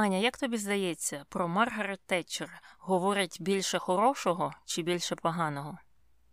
Аня, як тобі здається, про Маргарет Тетчер говорять більше хорошого чи більше поганого?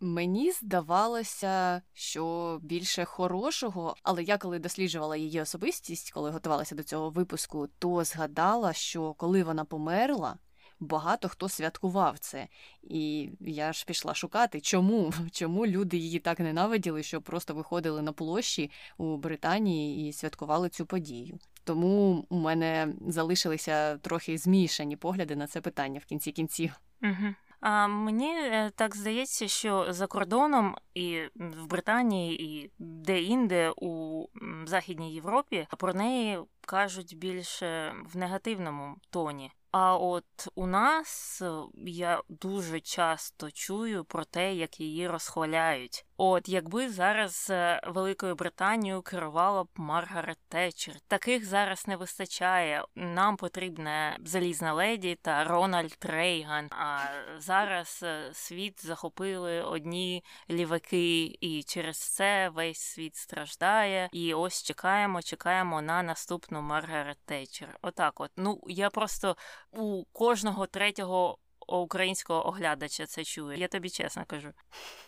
Мені здавалося, що більше хорошого, але я коли досліджувала її особистість, коли готувалася до цього випуску, то згадала, що коли вона померла, багато хто святкував це. І я ж пішла шукати, чому Чому люди її так ненавиділи, що просто виходили на площі у Британії і святкували цю подію. Тому у мене залишилися трохи змішані погляди на це питання в кінці кінців. Угу. А мені е, так здається, що за кордоном і в Британії, і де-інде у Західній Європі про неї кажуть більше в негативному тоні. А от у нас я дуже часто чую про те, як її розхваляють. От якби зараз е, Великою Британією керувала б Маргарет Тетчер. таких зараз не вистачає. Нам потрібна залізна леді та Рональд Рейган. А зараз е, світ захопили одні ліваки, і через це весь світ страждає. І ось чекаємо, чекаємо на наступну Маргарет Тетчер. Отак, от ну я просто у кожного третього українського оглядача це чує. Я тобі чесно кажу.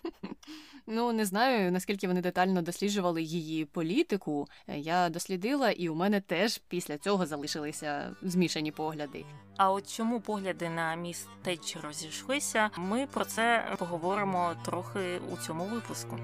Ну не знаю наскільки вони детально досліджували її політику. Я дослідила, і у мене теж після цього залишилися змішані погляди. А от чому погляди на міс Тетч розійшлися? Ми про це поговоримо трохи у цьому випуску.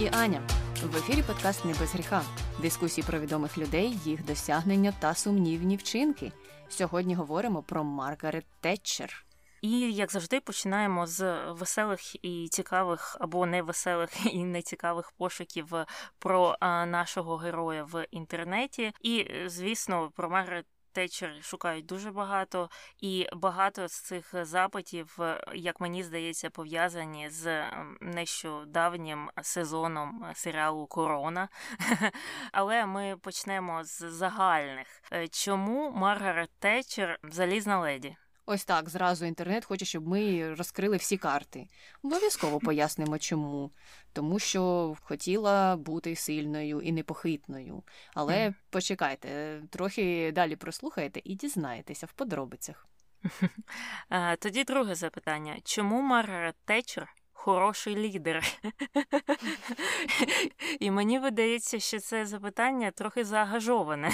І Аня. В ефірі подкаст «Не без гріха. Дискусії про відомих людей, їх досягнення та сумнівні вчинки. Сьогодні говоримо про Маргарет Тетчер. І як завжди, починаємо з веселих і цікавих або невеселих і нецікавих пошуків про нашого героя в інтернеті. І, звісно, про Маргарет Тетчер шукають дуже багато, і багато з цих запитів, е, як мені здається, пов'язані з нещодавнім сезоном серіалу Корона. Але ми почнемо з загальних. Е, чому Маргарет Тетчер залізна леді? Ось так зразу інтернет хоче, щоб ми розкрили всі карти. Обов'язково пояснимо, чому. Тому що хотіла бути сильною і непохитною. Але почекайте, трохи далі прослухайте і дізнаєтеся в подробицях. Тоді друге запитання: чому Маргарет Тетчер хороший лідер? І мені видається, що це запитання трохи заангажоване.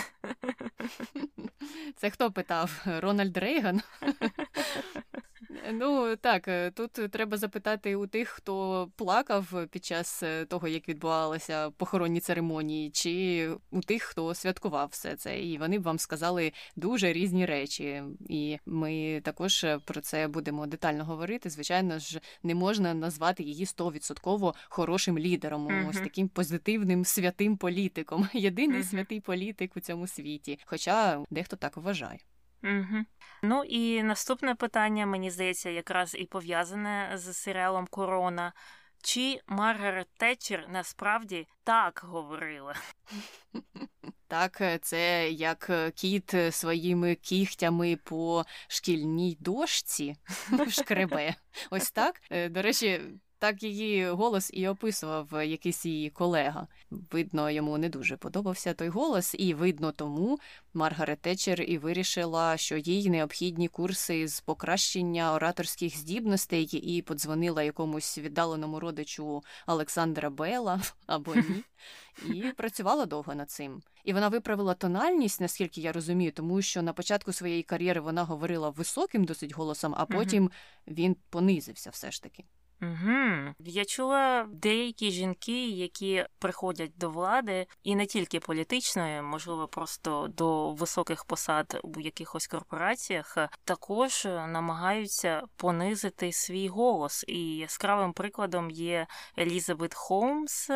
Це хто питав? Рональд Рейган? Ну так, е, тут треба запитати у тих, хто плакав під час е, того, як відбувалися похоронні церемонії, чи у тих, хто святкував все це, і вони б вам сказали дуже різні речі. І ми також про це будемо детально говорити. Звичайно ж, не можна назвати її стовідсотково хорошим лідером, uh-huh. ось таким позитивним святим політиком. Єдиний uh-huh. святий політик у цьому світі. Хоча дехто так вважає. Угу. Ну і наступне питання, мені здається, якраз і пов'язане з серіалом Корона. Чи Маргарет Тетчер насправді так говорила? Так, це як кіт своїми кігтями по шкільній дошці шкребе. Ось так. Е, до речі, так її голос і описував якийсь її колега. Видно, йому не дуже подобався той голос, і видно, тому Маргарет Тетчер і вирішила, що їй необхідні курси з покращення ораторських здібностей, і подзвонила якомусь віддаленому родичу Олександра Бела або ні, і працювала довго над цим. І вона виправила тональність, наскільки я розумію, тому що на початку своєї кар'єри вона говорила високим досить голосом, а потім він понизився все ж таки. Угу. Я чула деякі жінки, які приходять до влади, і не тільки політичної, можливо, просто до високих посад у якихось корпораціях, також намагаються понизити свій голос. І яскравим прикладом є Елізабет Холмс,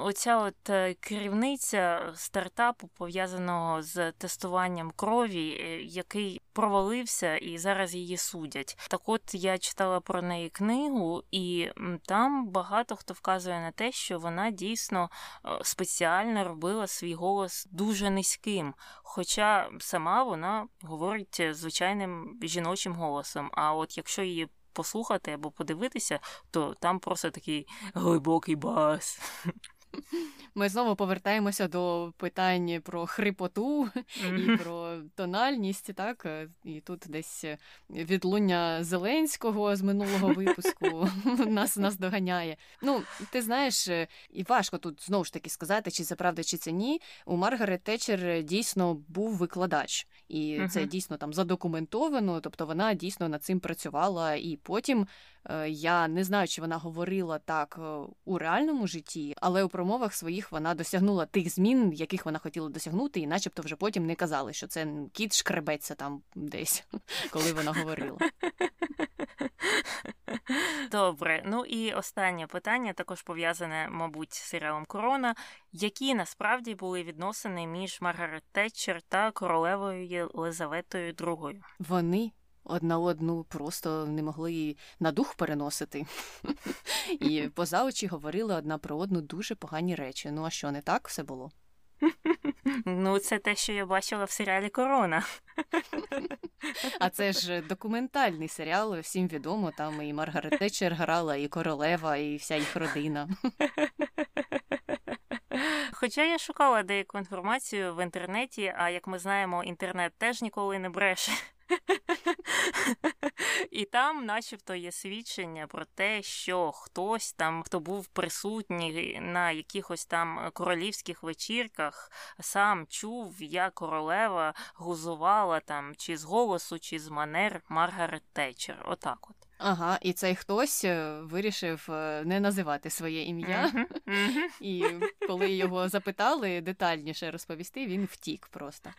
оця от е, керівниця стартапу пов'язаного з тестуванням крові, е, який провалився і зараз її судять. Так, от я читала про неї книгу. І там багато хто вказує на те, що вона дійсно е, спеціально робила свій голос дуже низьким. Хоча сама вона говорить звичайним жіночим голосом. А от якщо її послухати або подивитися, то там просто такий глибокий бас. Ми знову повертаємося до питань про хрипоту і про тональність, так? І тут десь відлуння Зеленського з минулого випуску нас нас доганяє. Ну, ти знаєш, і важко тут знову ж таки сказати, чи це правда, чи це ні. У Маргарет Тетчер дійсно був викладач, і це дійсно там задокументовано, тобто вона дійсно над цим працювала, і потім Е, я не знаю, чи вона говорила так е, у реальному житті, але у промовах своїх вона досягнула тих змін, яких вона хотіла досягнути, і начебто вже потім не казали, що це кіт шкребеться там десь, коли вона говорила. Добре, ну і останнє питання також пов'язане, мабуть, з серіалом Корона. Які насправді були відносини між Маргарет Тетчер та королевою Єлизаветою II? Вони одна одну просто не могли на дух переносити. І поза очі говорили одна про одну дуже погані речі. Ну а що, не так все було? Ну, це те, що я бачила в серіалі Корона. А це ж документальний серіал, всім відомо. Там і Маргарет Тетчер грала, і королева, і вся їх родина. Хоча я шукала деяку інформацію в інтернеті, а як ми знаємо, інтернет теж ніколи не бреше. І там, начебто, є свідчення про те, що хтось там, хто був присутній на якихось там королівських вечірках, сам чув, як королева гузувала там чи з голосу, чи з манер Маргарет Тетчер. Отак от. Ага, і цей хтось е, вирішив е, не називати своє ім'я. Mm-hmm. Mm-hmm. І коли його запитали детальніше розповісти, він втік просто.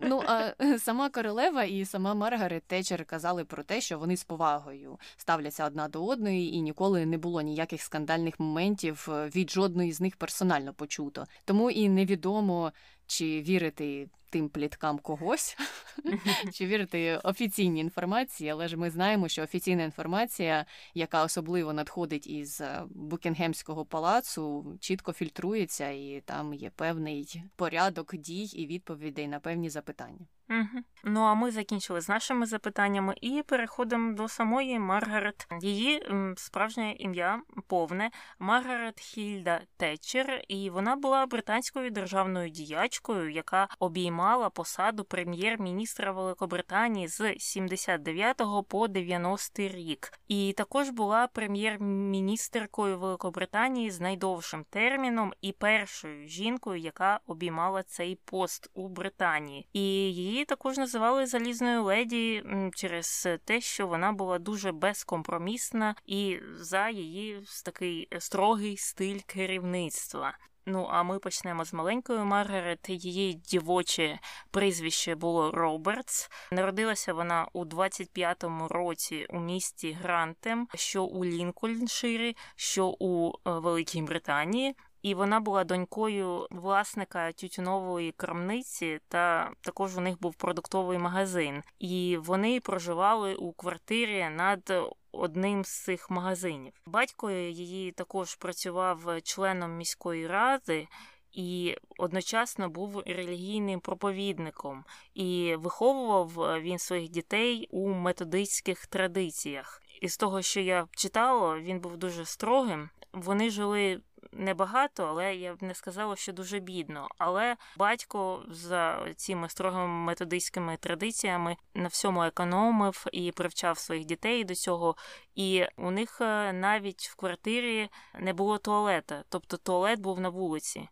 Ну а сама королева і сама Маргарет Течер казали про те, що вони з повагою ставляться одна до одної, і ніколи не було ніяких скандальних моментів е, від жодної з них персонально почуто. Тому і невідомо, чи вірити тим пліткам когось, чи вірити офіційній інформації, але ж ми знаємо, що офіційна інформація, яка особливо надходить із е, Букінгемського палацу, чітко фільтрується, і там є певний порядок дій і відповідей на певні запитання. Угу. Ну а ми закінчили з нашими запитаннями і переходимо до самої Маргарет. Її справжнє ім'я повне Маргарет Хільда Тетчер, і вона була британською державною діячкою, яка обіймала посаду прем'єр-міністра Великобританії з 79 по 90 рік, і також була прем'єр-міністеркою Великобританії з найдовшим терміном і першою жінкою, яка обіймала цей пост у Британії. І Її також називали залізною леді через те, що вона була дуже безкомпромісна і за її такий строгий стиль керівництва. Ну, а ми почнемо з маленької Маргарет. Її дівоче прізвище було Робертс. Народилася вона у 25-му році у місті Грантем, що у Лінкольнширі, що у е, Великій Британії і вона була донькою власника тютюнової крамниці, та також у них був продуктовий магазин. І вони проживали у квартирі над одним з цих магазинів. Батько її також працював членом міської ради. І одночасно був релігійним проповідником, і виховував він своїх дітей у методистських традиціях. І з того, що я читала, він був дуже строгим. Вони жили небагато, але я б не сказала, що дуже бідно. Але батько за цими строгими методистськими традиціями на всьому економив і привчав своїх дітей до цього. І у них е, навіть в квартирі не було туалета, тобто туалет був на вулиці.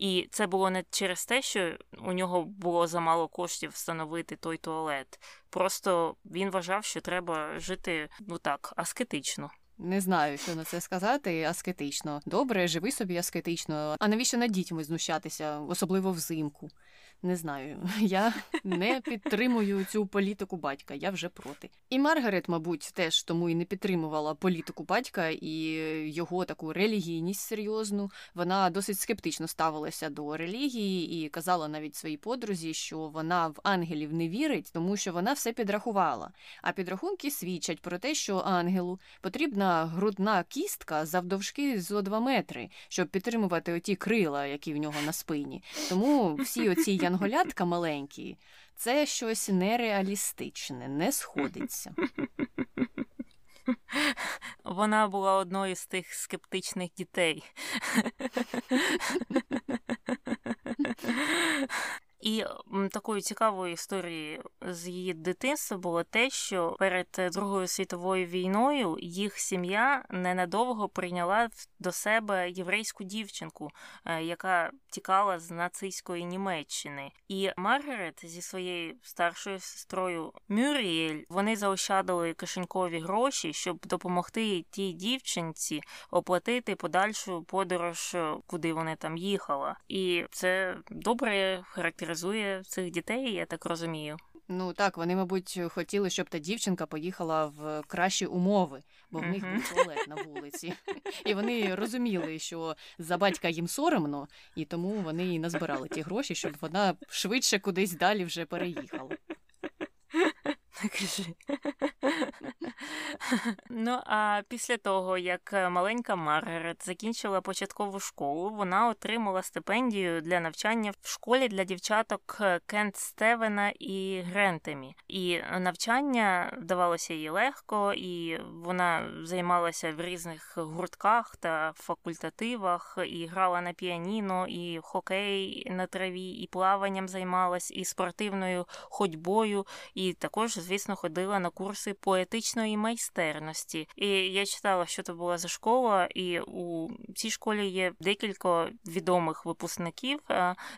І це було не через те, що у нього було замало коштів встановити той туалет. Просто він вважав, що треба жити ну так аскетично. Не знаю, що на це сказати. Аскетично. Добре, живи собі аскетично. А навіщо над дітьми знущатися, особливо взимку? Не знаю, я не підтримую цю політику батька, я вже проти. І Маргарет, мабуть, теж тому і не підтримувала політику батька і його таку релігійність серйозну. Вона досить скептично ставилася до релігії і казала навіть своїй подрузі, що вона в ангелів не вірить, тому що вона все підрахувала. А підрахунки свідчать про те, що ангелу потрібна грудна кістка завдовжки зо два метри, щоб підтримувати оті крила, які в нього на спині. Тому всі оці янголятка маленькі, це щось нереалістичне, не сходиться. Вона була одною з тих скептичних дітей. І такою цікавою історією з її дитинства було те, що перед Другою світовою війною їх сім'я ненадовго прийняла до себе єврейську дівчинку, е, яка тікала з нацистської Німеччини. І Маргарет зі своєю старшою сестрою Мюрієль вони заощадили кишенькові гроші, щоб допомогти тій дівчинці оплатити подальшу подорож, куди вони там їхала. І це добре характеризує характеризує цих дітей, я так розумію. Ну так, вони, мабуть, хотіли, щоб та дівчинка поїхала в кращі умови, бо в них був туалет на вулиці. І вони розуміли, що за батька їм соромно, і тому вони і назбирали ті гроші, щоб вона швидше кудись далі вже переїхала. Кажи. Ну, а після того, як е, маленька Маргарет закінчила початкову школу, вона отримала стипендію для навчання в школі для дівчаток е, Кент Стевена і Грентемі. І навчання давалося їй легко, і вона займалася в різних гуртках та факультативах, і грала на піаніно, і хокей на траві, і плаванням займалась, і спортивною ходьбою, і також, звісно, ходила на курси поетичної майстерності. І я читала, що це була за школа, і у цій школі є декілька відомих випускників.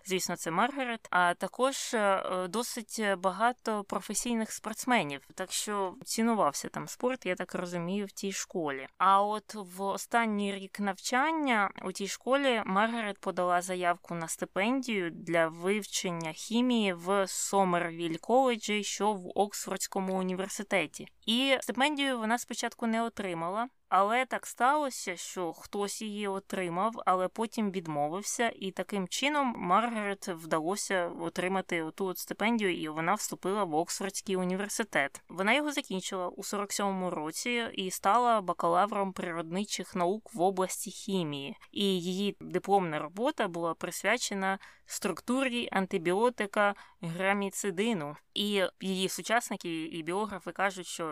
Звісно, це Маргарет, а також е, досить багато професійних спортсменів. Так що цінувався там спорт, я так розумію, в тій школі. А от в останній рік навчання у тій школі Маргарет подала заявку на стипендію для вивчення хімії в Сомервіль коледжі, що в Оксфордському університеті. І стипендію вона спочатку не отримала, але так сталося, що хтось її отримав, але потім відмовився, і таким чином Маргарет вдалося отримати оту от стипендію, і вона вступила в Оксфордський університет. Вона його закінчила у 47-му році і стала бакалавром природничих наук в області хімії. І її дипломна робота була присвячена структурі антибіотика граміцидину. І її сучасники і біографи кажуть, що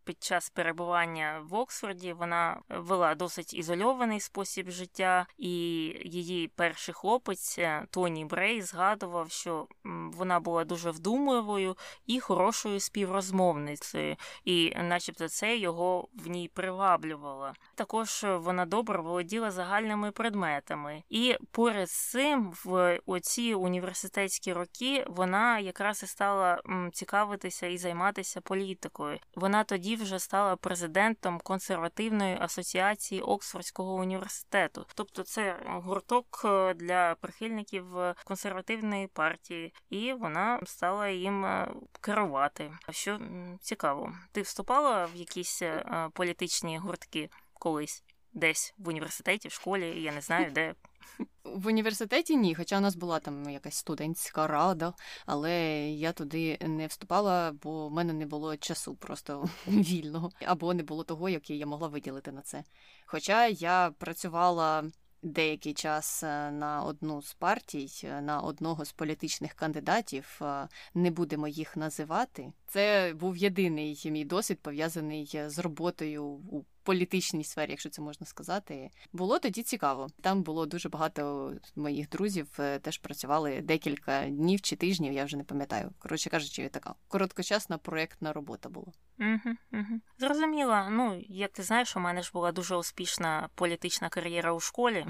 під час перебування в Оксфорді вона вела досить ізольований спосіб життя, і її перший хлопець е, Тоні Брей згадував, що вона була дуже вдумливою і хорошою співрозмовницею, і, начебто, це його в ній приваблювало. Також вона добре володіла загальними предметами, і поряд з цим в оці університетські роки вона якраз і стала цікавитися і займатися політикою. Вона тоді вже стала президентом консервативної асоціації Оксфордського університету. Тобто, це гурток е, для прихильників консервативної партії, і вона стала їм е, керувати. Що цікаво, ти вступала в якісь е, політичні гуртки колись? Десь в університеті, в школі, я не знаю де. В університеті ні, хоча у нас була там якась студентська рада, але я туди не вступала, бо в мене не було часу просто вільного, або не було того, який я могла виділити на це. Хоча я працювала деякий час е, на одну з партій, е, на одного з політичних кандидатів, е, не будемо їх називати. Це був єдиний мій досвід пов'язаний з роботою у політичній сфері, якщо це можна сказати, було тоді цікаво. Там було дуже багато моїх друзів, теж працювали декілька днів чи тижнів. Я вже не пам'ятаю. Коротше кажучи, така короткочасна проєктна робота була. Угу. Зрозуміла. Ну як ти знаєш, у мене ж була дуже успішна політична кар'єра у школі.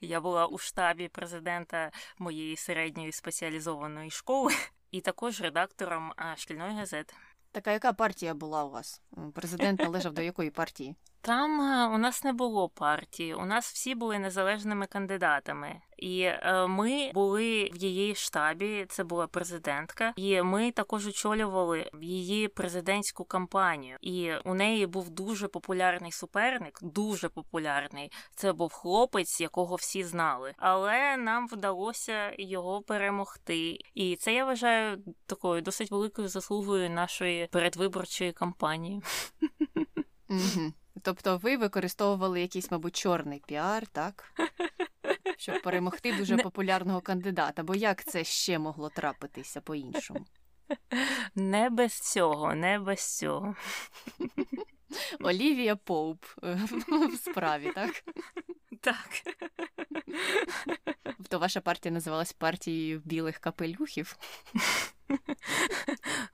Я була у штабі президента моєї середньої спеціалізованої школи і також редактором шкільної газети. Така яка партія була у вас? Президент належав до якої партії? Там е, у нас не було партії, у нас всі були незалежними кандидатами, і е, ми були в її штабі. Це була президентка, і ми також очолювали її президентську кампанію. І у неї був дуже популярний суперник, дуже популярний. Це був хлопець, якого всі знали, але нам вдалося його перемогти. І це я вважаю такою досить великою заслугою нашої передвиборчої кампанії. Тобто ви використовували якийсь, мабуть, чорний піар, так? Щоб перемогти дуже популярного кандидата. Бо як це ще могло трапитися по-іншому? Не без цього, не без цього. Олівія Поуп в справі, так? Так. То ваша партія називалась партією білих капелюхів.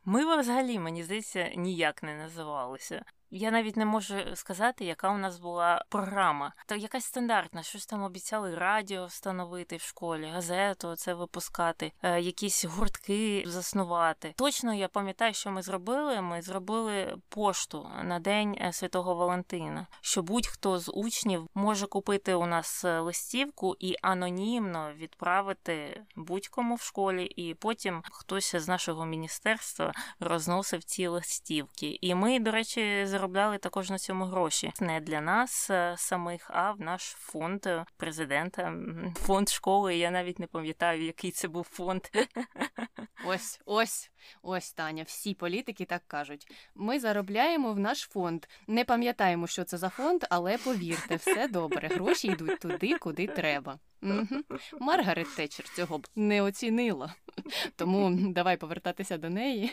Ми взагалі, мені здається, ніяк не називалися. Я навіть не можу сказати, яка у нас була програма. Та якась стандартна, щось там обіцяли радіо встановити в школі, газету це випускати, е, якісь гуртки заснувати. Точно я пам'ятаю, що ми зробили. Ми зробили пошту на день е, Святого Валентина, що будь-хто з учнів може купити у нас е, листівку і анонімно відправити будь-кому в школі, і потім хтось з нашого міністерства розносив ці листівки. І ми, до речі, заробляли також на цьому гроші. Не для нас е, самих, а в наш фонд президента, фонд школи. Я навіть не пам'ятаю, який це був фонд. Ось, ось, ось Таня. Всі політики так кажуть. Ми заробляємо в наш фонд. Не пам'ятаємо, що це за фонд, але повірте, все добре. Гроші йдуть туди, куди треба. Маргарет Тетчер цього б не оцінила. Тому давай повертатися до неї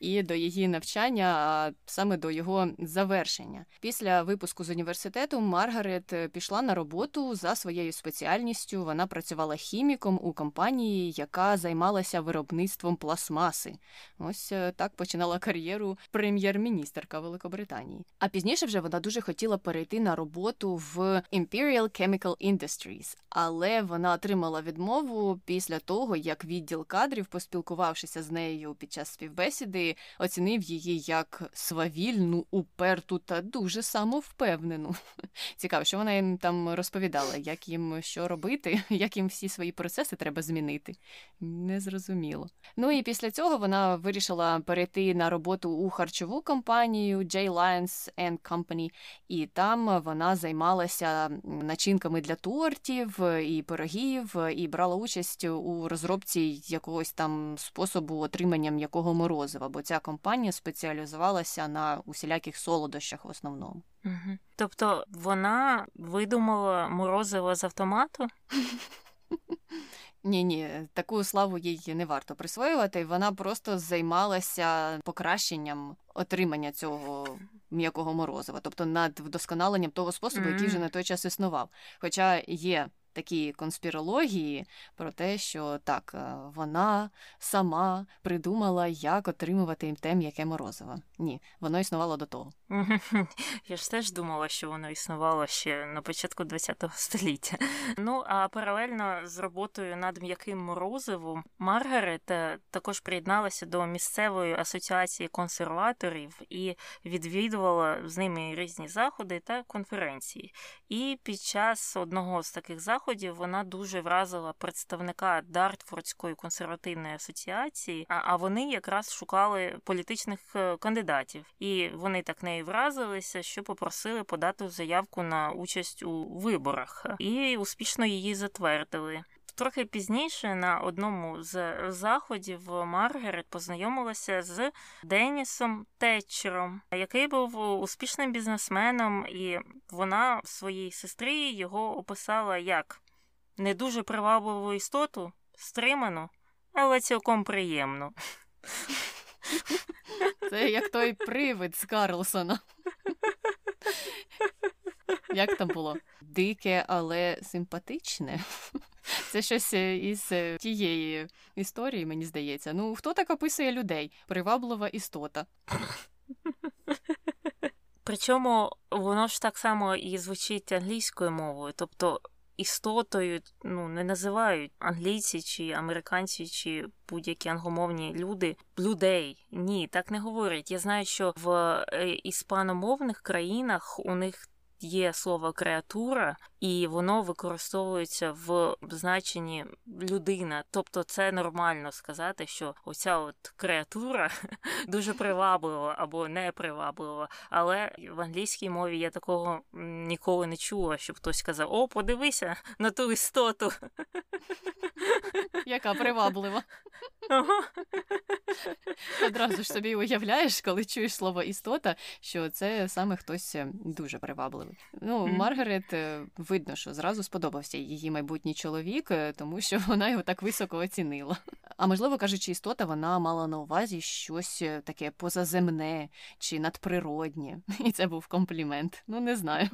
і до її навчання, а саме до його завершення. Після випуску з університету Маргарет пішла на роботу за своєю спеціальністю. Вона працювала хіміком у компанії, яка займалася виробництвом пластмаси. Ось е, так починала кар'єру прем'єр-міністерка Великобританії. А пізніше вже вона дуже хотіла перейти на роботу в Imperial Chemical Industries, але вона отримала відмову після того, як відділ кадрів, поспілкувавшися з нею під час співбесіди, оцінив її як свавільну, уперту та дуже самовпевнену. Цікаво, що вона їм там розповідала, як їм що робити, як їм всі свої процеси треба змінити. Незрозуміло. Ну і після цього вона вирішила перейти на роботу у харчову компанію J. Lyons and Company, і там вона займалася начинками для тортів і пирогів, і брала участь у розробці якогось там способу отримання м'якого морозива, бо ця компанія спеціалізувалася на усіляких солодощах в основному. Угу. Тобто вона видумала морозиво з автомату? Ні, ні, таку славу їй не варто присвоювати. Вона просто займалася покращенням отримання цього м'якого морозива, тобто над вдосконаленням того способу, який вже на той час існував. Хоча є такі конспірології про те, що так, е, вона сама придумала, як отримувати те м'яке морозиво. Ні, воно існувало до того. Я ж теж думала, що воно існувало ще на початку ХХ століття. Ну а паралельно з роботою над м'яким морозивом Маргарет е, також приєдналася до місцевої асоціації консерваторів і відвідувала з ними різні заходи та конференції. І під час одного з таких заходів вона дуже вразила представника Дартфордської консервативної асоціації, а вони якраз шукали політичних е, кандидатів, і вони так нею вразилися, що попросили подати заявку на участь у виборах, і успішно її затвердили. Трохи пізніше на одному з заходів Маргарет познайомилася з Денісом Тетчером, який був успішним бізнесменом, і вона своїй сестрі його описала як не дуже привабливу істоту, стриману, але цілком приємну. Це як той привид з Карлсона. Як там було? Дике, але симпатичне. Це щось е, із е, тієї історії, мені здається. Ну, хто так описує людей? Приваблива істота. Причому воно ж так само і звучить англійською мовою. Тобто істотою ну, не називають англійці чи американці, чи будь-які англомовні люди людей. Ні, так не говорять. Я знаю, що в е, іспаномовних країнах у них є слово креатура, і воно використовується в значенні людина. Тобто, це нормально сказати, що оця от креатура дуже приваблива або не приваблива. Але в англійській мові я такого ніколи не чула, щоб хтось сказав: О, подивися на ту істоту. Яка приваблива. Одразу ж собі уявляєш, коли чуєш слово істота, що це саме хтось е, дуже привабливий. Ну, Маргарет е, видно, що зразу сподобався її майбутній чоловік, е, тому що вона його так високо оцінила. А можливо, кажучи, істота, вона мала на увазі щось таке позаземне чи надприроднє. І це був комплімент. Ну, не знаю.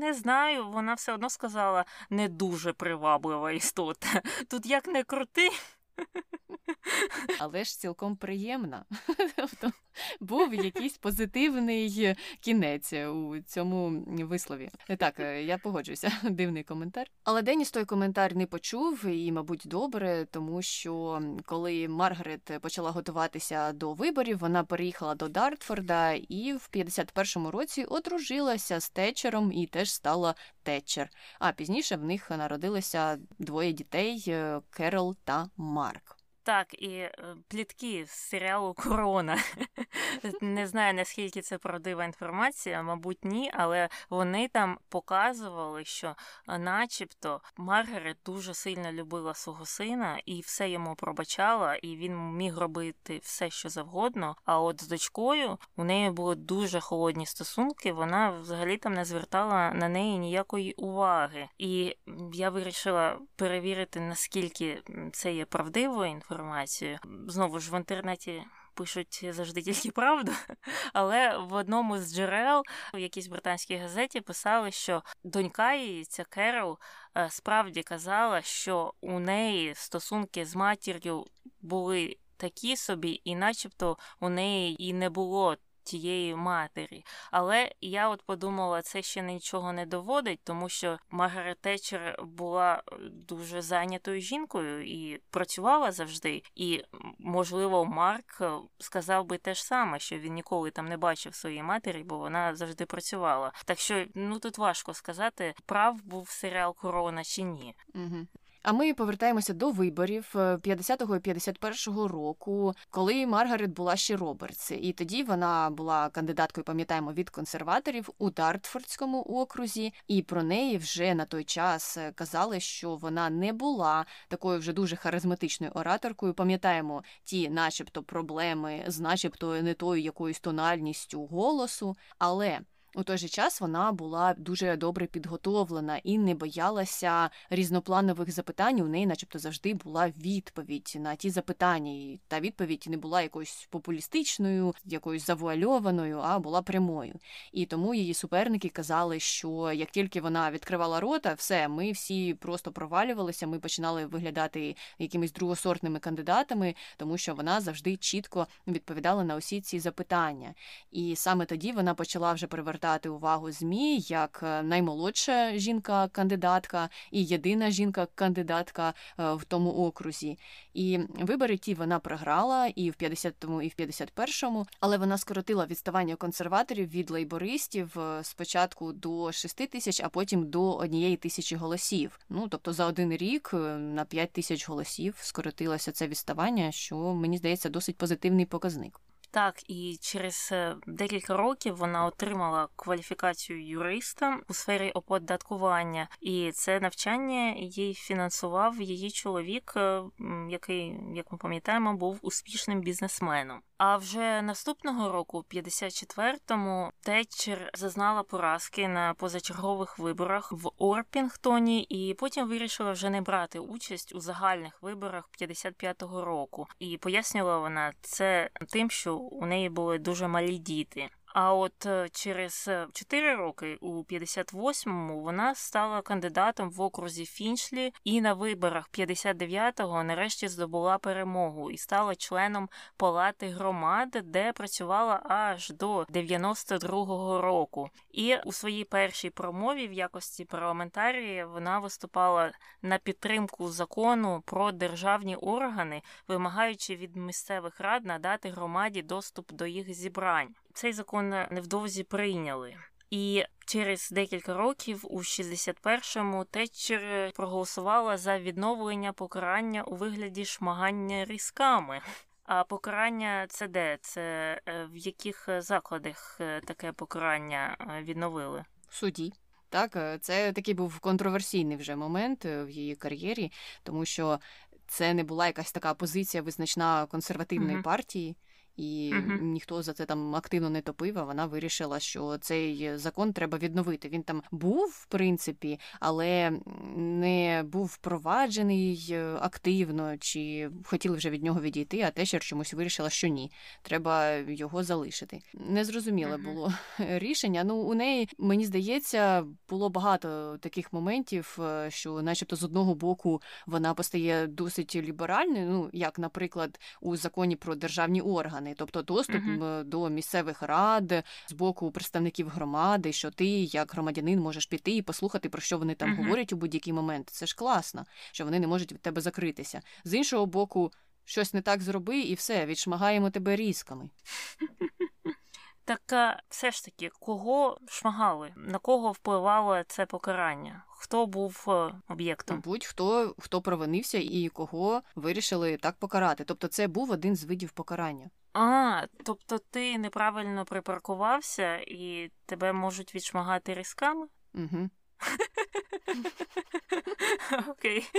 Не знаю, вона все одно сказала не дуже приваблива істота. Тут як не крути. Але ж цілком приємна. Тобто був якийсь позитивний кінець у цьому вислові. Так, я погоджуюся, дивний коментар. Але Деніс той коментар не почув, і, мабуть, добре, тому що коли Маргарет почала готуватися до виборів, вона переїхала до Дартфорда і в 51-му році одружилася з Тетчером і теж стала Тетчер. А пізніше в них народилися двоє дітей е, Керол та Марк. Так, і е, плітки з серіалу Корона. Не знаю, наскільки це правдива інформація, мабуть, ні, але вони там показували, що, е, начебто, Маргарет дуже сильно любила свого сина і все йому пробачала, і він міг робити все, що завгодно. А от з дочкою у неї були дуже холодні стосунки. Вона взагалі там не звертала на неї ніякої уваги. І я вирішила перевірити, наскільки це є правдивою інформацією інформацію. Знову ж в інтернеті. Пишуть завжди тільки правду, але в одному з джерел в якійсь британській газеті писали, що донька її, ця Керол, е, справді казала, що у неї стосунки з матір'ю були такі собі, і начебто у неї і не було тієї матері. Але я от подумала, це ще нічого не доводить, тому що Маргарет Тетчер була е, дуже зайнятою жінкою і працювала завжди. І, можливо, Марк е, сказав би те ж саме, що він ніколи там не бачив своєї матері, бо вона завжди працювала. Так що ну тут важко сказати, прав був серіал Корона чи ні. Угу. А ми повертаємося до виборів 50-го і 51-го року, коли Маргарет була ще Робертс. І тоді вона була кандидаткою, пам'ятаємо, від консерваторів у Дартфордському окрузі, і про неї вже на той час казали, що вона не була такою вже дуже харизматичною ораторкою. Пам'ятаємо ті, начебто, проблеми з, начебто, не тою якоюсь тональністю голосу, але. У той же час вона була дуже добре підготовлена і не боялася різнопланових запитань. У неї, начебто, завжди була відповідь на ті запитання. Та відповідь не була якоюсь популістичною, якоюсь завуальованою, а була прямою. І тому її суперники казали, що як тільки вона відкривала рота, все, ми всі просто провалювалися. Ми починали виглядати якимись другосортними кандидатами, тому що вона завжди чітко відповідала на усі ці запитання. І саме тоді вона почала вже перевертати звертати увагу ЗМІ як е, наймолодша жінка-кандидатка і єдина жінка-кандидатка е, в тому окрузі. І вибори ті вона програла і в 50-му, і в 51-му, але вона скоротила відставання консерваторів від лейбористів е, спочатку до 6 тисяч, а потім до однієї тисячі голосів. Ну тобто за один рік на 5 тисяч голосів скоротилося це відставання, що мені здається досить позитивний показник. Так, і через е, декілька років вона отримала кваліфікацію юриста у сфері оподаткування, і це навчання їй фінансував її чоловік, е, який, як ми пам'ятаємо, був успішним бізнесменом. А вже наступного року, 54-му, Тетчер зазнала поразки на позачергових виборах в Орпінгтоні, і потім вирішила вже не брати участь у загальних виборах 55-го року. І пояснювала вона це тим, що у неї були дуже малі діти. А от е, через 4 е, роки, у 58-му, вона стала кандидатом в окрузі Фінчлі і на виборах 59-го нарешті здобула перемогу і стала членом палати громад, де працювала аж до 92-го року. І у своїй першій промові в якості парламентарії вона виступала на підтримку закону про державні органи, вимагаючи від місцевих рад надати громаді доступ до їх зібрань цей закон невдовзі прийняли. І через декілька років, у 61-му, Тетчер проголосувала за відновлення покарання у вигляді шмагання різками. А покарання це де? Це е, в яких закладах е, таке покарання е, відновили? В суді. Так, це такий був контроверсійний вже момент в її кар'єрі, тому що це не була якась така позиція визначна консервативної mm-hmm. партії і uh-huh. ніхто за це там активно не топив. а Вона вирішила, що цей закон треба відновити. Він там був, в принципі, але не був впроваджений е, активно, чи хотіли вже від нього відійти, а Течер чомусь вирішила, що ні, треба його залишити. Незрозуміле uh-huh. було рішення. Ну, у неї мені здається, було багато таких моментів, е, що, начебто, з одного боку вона постає досить ліберальною. Ну, як, наприклад, у законі про державні органи органи, тобто доступ uh-huh. до місцевих рад з боку представників громади, що ти, як громадянин, можеш піти і послухати, про що вони там uh-huh. говорять у будь-який момент. Це ж класно, що вони не можуть від тебе закритися. З іншого боку, щось не так зроби, і все, відшмагаємо тебе різками. Так все ж таки, кого шмагали, на кого впливало це покарання? Хто був е, об'єктом? Будь-хто хто провинився і кого вирішили так покарати. Тобто, це був один з видів покарання. А, тобто ти неправильно припаркувався і тебе можуть відшмагати різками? Угу. Окей.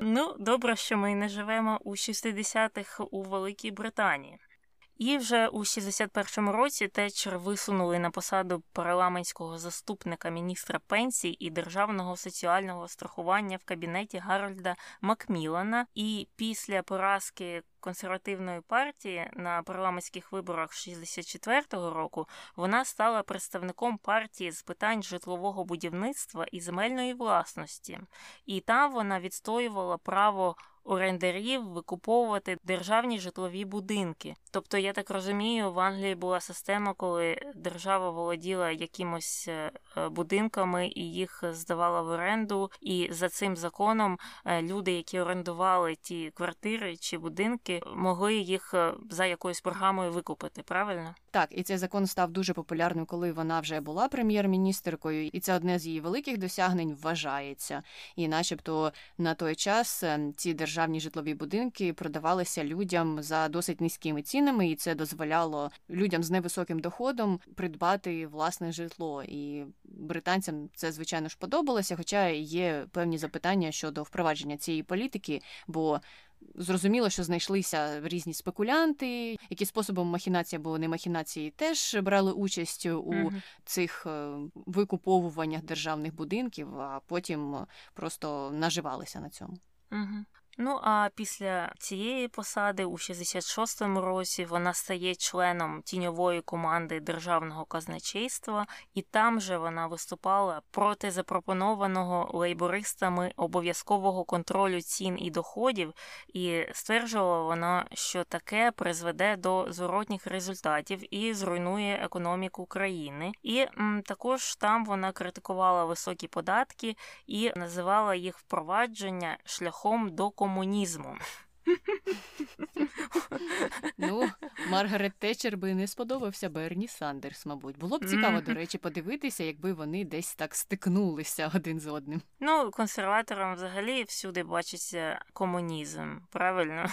Ну, добре, що ми не живемо у 60-х у Великій Британії. І вже у 61-му році Тетчер висунули на посаду парламентського заступника міністра пенсій і державного соціального страхування в кабінеті Гарольда Макмілана. І після поразки консервативної партії на парламентських виборах 64-го року вона стала представником партії з питань житлового будівництва і земельної власності, і там вона відстоювала право орендарів викуповувати державні житлові будинки. Тобто, я так розумію, в Англії була система, коли держава володіла якимось е, е, будинками і їх здавала в оренду. І за цим законом е, люди, які орендували ті квартири чи будинки, могли їх за якоюсь програмою викупити. Правильно? Так, і цей закон став дуже популярним, коли вона вже була прем'єр-міністеркою, і це одне з її великих досягнень вважається. І, начебто, на той час ці державні житлові будинки продавалися людям за досить низькими цінами, і це дозволяло людям з невисоким доходом придбати власне житло. І британцям це звичайно ж подобалося, хоча є певні запитання щодо впровадження цієї політики, бо Зрозуміло, що знайшлися різні спекулянти, які способом махінації або не махінації теж брали участь у mm-hmm. цих е, викуповуваннях державних будинків, а потім просто наживалися на цьому. Mm-hmm. Ну а після цієї посади у 66-му році вона стає членом тіньової команди державного казначейства, і там же вона виступала проти запропонованого лейбористами обов'язкового контролю цін і доходів, і стверджувала вона, що таке призведе до зворотніх результатів і зруйнує економіку країни. І м, також там вона критикувала високі податки і називала їх впровадження шляхом до комунікації комунізму. Ну, Маргарет Тетчер би не сподобався Берні Сандерс, мабуть. Було б цікаво, до речі, подивитися, якби вони десь так стикнулися один з одним. Ну, консерваторам взагалі всюди бачиться комунізм, правильно?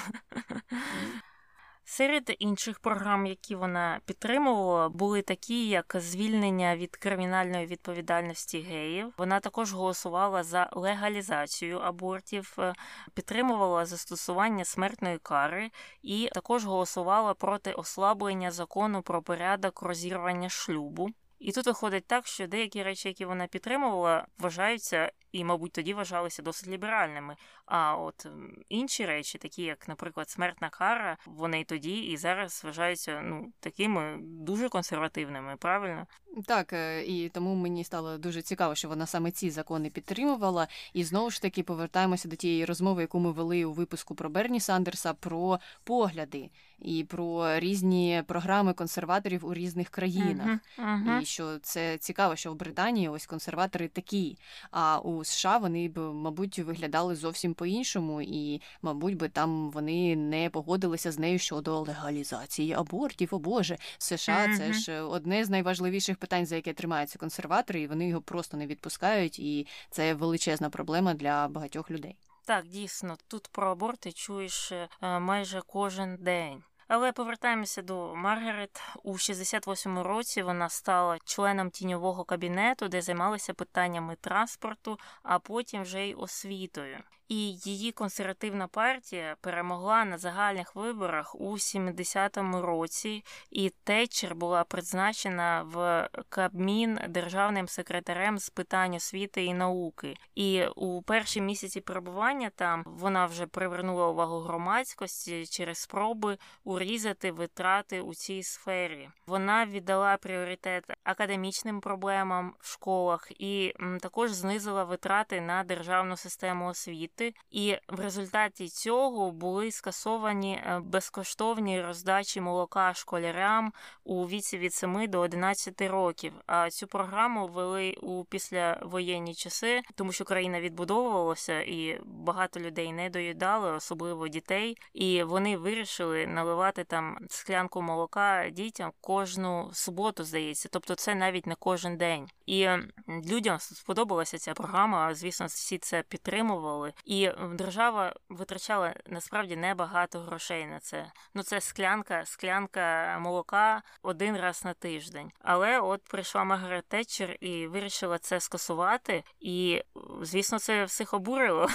Серед інших програм, які вона підтримувала, були такі, як звільнення від кримінальної відповідальності геїв. Вона також голосувала за легалізацію абортів, е, підтримувала застосування смертної кари і також голосувала проти ослаблення закону про порядок розірвання шлюбу. І тут виходить так, що деякі речі, які вона підтримувала, вважаються і, мабуть, тоді вважалися досить ліберальними. А от інші речі, такі як, наприклад, смертна кара, вони тоді і зараз вважаються ну такими дуже консервативними, правильно? Так, е, і тому мені стало дуже цікаво, що вона саме ці закони підтримувала. І знову ж таки повертаємося до тієї розмови, яку ми вели у випуску про Берні Сандерса, про погляди і про різні програми консерваторів у різних країнах. Uh-huh, uh-huh. І що це цікаво, що в Британії ось консерватори такі. А у США вони б, мабуть, виглядали зовсім по-іншому, і, мабуть, би там вони не погодилися з нею щодо легалізації абортів. О Боже, США mm-hmm. це ж одне з найважливіших питань, за яке тримаються консерватори, і вони його просто не відпускають, і це величезна проблема для багатьох людей. Так, дійсно, тут про аборти чуєш е, майже кожен день. Але повертаємося до Маргарет. У 68-му році вона стала членом тіньового кабінету, де займалися питаннями транспорту, а потім вже й освітою і її консервативна партія перемогла на загальних виборах у 70-му році, і Тетчер була призначена в Кабмін державним секретарем з питань освіти і науки. І у перші місяці перебування там вона вже привернула увагу громадськості через спроби урізати витрати у цій сфері. Вона віддала пріоритет академічним проблемам в школах і також знизила витрати на державну систему освіти освіти, і в результаті цього були скасовані е, безкоштовні роздачі молока школярям у віці від 7 до 11 років. А цю програму ввели у післявоєнні часи, тому що країна відбудовувалася і багато людей не доїдали, особливо дітей. І вони вирішили наливати там склянку молока дітям кожну суботу, здається, тобто це навіть не кожен день. І людям сподобалася ця програма. Звісно, всі це підтримували. І держава витрачала насправді небагато грошей на це. Ну це склянка, склянка молока один раз на тиждень. Але от прийшла Маргарет Тетчер і вирішила це скасувати. І, звісно, це всіх обурило.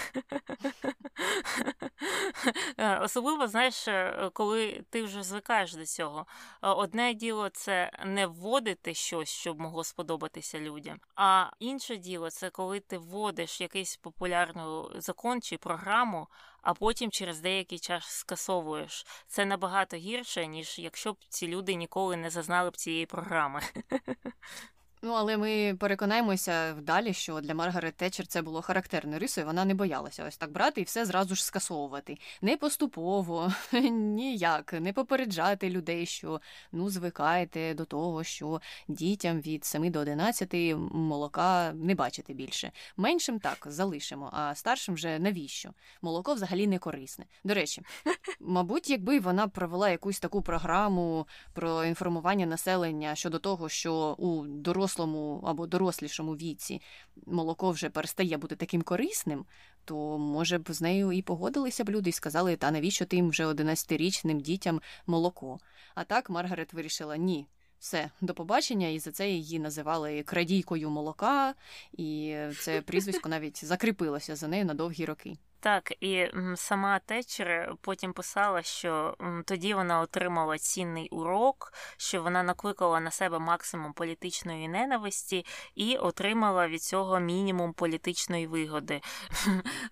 Особливо, знаєш, коли ти вже звикаєш до цього. Одне діло це не вводити щось, щоб могло сподобатися людям. А інше діло це коли ти вводиш якийсь популярний закон чи програму, а потім через деякий час скасовуєш. Це набагато гірше, ніж якщо б ці люди ніколи не зазнали б цієї програми. Ну, але ми переконаємося вдалі, що для Маргарет Тетчер це було характерною рисою. Вона не боялася ось так брати і все зразу ж скасовувати. Не поступово, ніяк, не попереджати людей, що ну звикайте до того, що дітям від 7 до 11 молока не бачити більше. Меншим так залишимо, а старшим вже навіщо? Молоко взагалі не корисне. До речі, мабуть, якби вона провела якусь таку програму про інформування населення щодо того, що у дорослих дорослому або дорослішому віці молоко вже перестає бути таким корисним, то може б з нею і погодилися б люди і сказали, та навіщо тим вже 11-річним дітям молоко? А так Маргарет вирішила ні. Все, до побачення, і за це її називали крадійкою молока, і це прізвисько навіть закріпилося за нею на довгі роки. Так, і сама Тетчер потім писала, що тоді вона отримала цінний урок, що вона накликала на себе максимум політичної ненависті і отримала від цього мінімум політичної вигоди.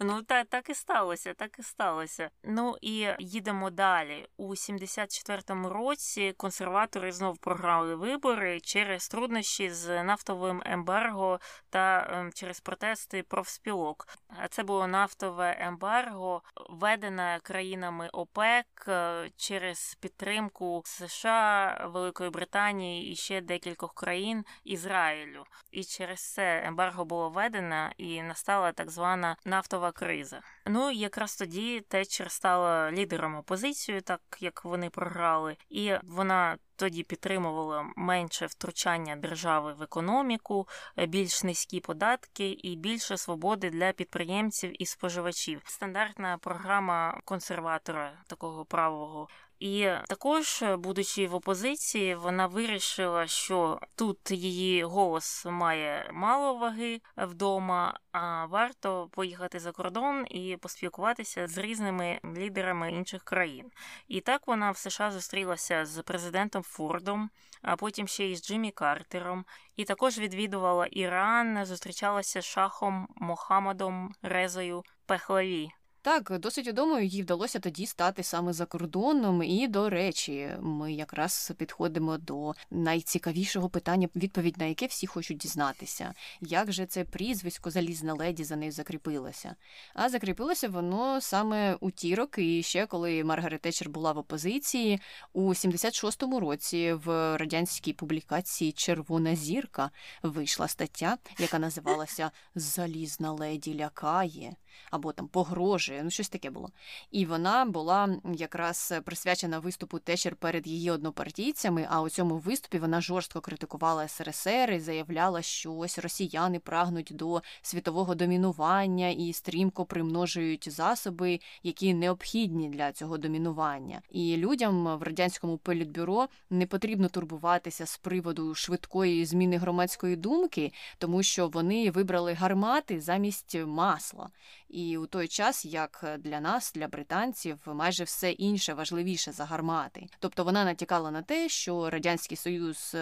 Ну так, так і сталося, так і сталося. Ну і їдемо далі. У 74-му році консерватори знов програли вибори через труднощі з нафтовим ембарго та ем, через протести профспілок. А це було нафтове ембарго введена країнами ОПЕК е, через підтримку США, Великої Британії і ще декількох країн Ізраїлю. І через це ембарго було введено і настала так звана нафтова криза. Ну якраз тоді Тетчер стала лідером опозиції, так як вони програли, і вона тоді підтримували менше втручання держави в економіку, е, більш низькі податки і більше свободи для підприємців і споживачів. Стандартна програма консерватора такого правого. І також, будучи в опозиції, вона вирішила, що тут її голос має мало ваги вдома, а варто поїхати за кордон і поспілкуватися з різними лідерами інших країн. І так вона в США зустрілася з президентом Фордом, а потім ще й з Джиммі Картером, і також відвідувала Іран, зустрічалася з шахом Мохаммадом Резою Пехлаві. Так, досить відомою їй вдалося тоді стати саме за кордоном. І, до речі, ми якраз підходимо до найцікавішого питання, відповідь на яке всі хочуть дізнатися. Як же це прізвисько залізна леді за нею закріпилося? А закріпилося воно саме у ті роки, ще коли Маргарет Тетчер була в опозиції у 76-му році в радянській публікації Червона зірка вийшла стаття, яка називалася Залізна леді лякає. Або там погрожує, ну щось таке було. І вона була якраз присвячена виступу Течер перед її однопартійцями. А у цьому виступі вона жорстко критикувала СРСР і заявляла, що ось росіяни прагнуть до світового домінування і стрімко примножують засоби, які необхідні для цього домінування. І людям в радянському політбюро не потрібно турбуватися з приводу швидкої зміни громадської думки, тому що вони вибрали гармати замість масла. І у той час, як для нас, для британців, майже все інше важливіше за гармати. Тобто вона натякала на те, що радянський союз,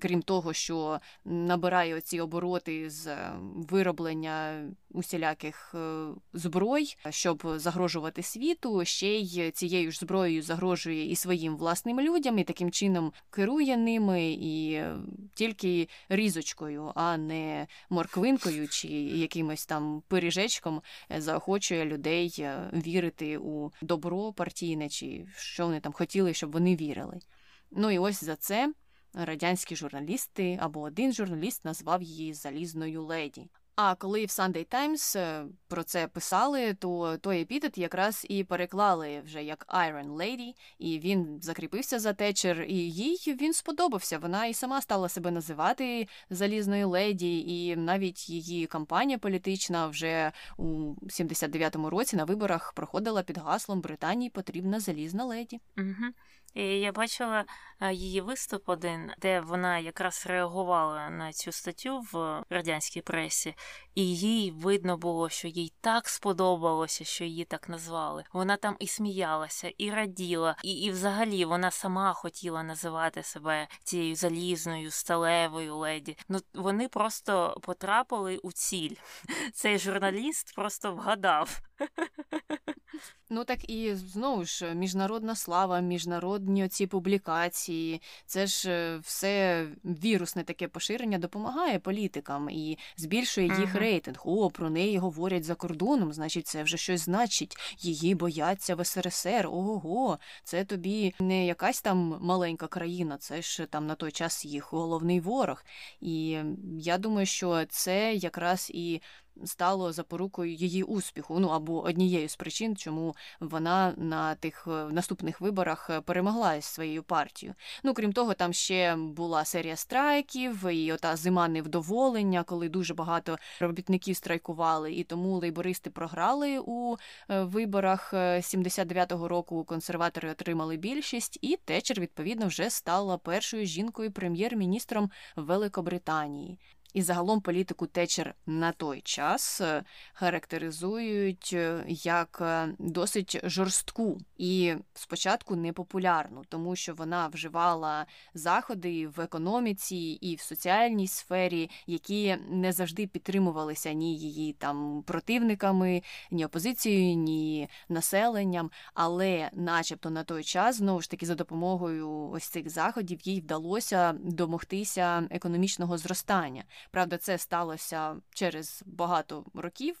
крім того, що набирає оці обороти з вироблення усіляких е, зброй, щоб загрожувати світу, ще й цією ж зброєю загрожує і своїм власним людям, і таким чином керує ними і тільки різочкою, а не морквинкою чи якимось там пиріжечком е, заохочує людей е, вірити у добро партійне, чи що вони там хотіли, щоб вони вірили. Ну і ось за це. Радянські журналісти або один журналіст назвав її залізною леді. А коли в Sunday Times е, про це писали, то той епітет якраз і переклали вже як Iron Lady, і він закріпився за течер, і їй він сподобався. Вона і сама стала себе називати залізною леді, і навіть її кампанія політична вже у 79-му році на виборах проходила під гаслом Британії потрібна залізна леді. Угу. І Я бачила її виступ один, де вона якраз реагувала на цю статтю в радянській пресі, і їй видно було, що їй так сподобалося, що її так назвали. Вона там і сміялася, і раділа, і і взагалі вона сама хотіла називати себе цією залізною, сталевою леді. Ну вони просто потрапили у ціль. Цей журналіст просто вгадав. Ну так і знову ж міжнародна слава, міжнародні ці публікації, це ж е, все вірусне таке поширення допомагає політикам і збільшує їх uh-huh. рейтинг. О, про неї говорять за кордоном, значить, це вже щось значить. Її бояться в СРСР. Ого, це тобі не якась там маленька країна, це ж там на той час їх головний ворог. І я думаю, що це якраз і стало запорукою її успіху, ну або однією з причин, чому вона на тих е, наступних виборах е, перемогла з своєю партією. Ну крім того, там ще була серія страйків, і ота зима невдоволення, коли дуже багато робітників страйкували, і тому лейбористи програли у е, виборах 79-го року. Консерватори отримали більшість, і Течер відповідно вже стала першою жінкою прем'єр-міністром Великобританії. І загалом політику Течер на той час е, характеризують е, як е, досить жорстку і спочатку непопулярну, тому що вона вживала заходи в економіці і в соціальній сфері, які не завжди підтримувалися ні її там противниками, ні опозицією, ні населенням. Але, начебто, на той час знову ж таки за допомогою ось цих заходів їй вдалося домогтися економічного зростання. Правда, це сталося через багато років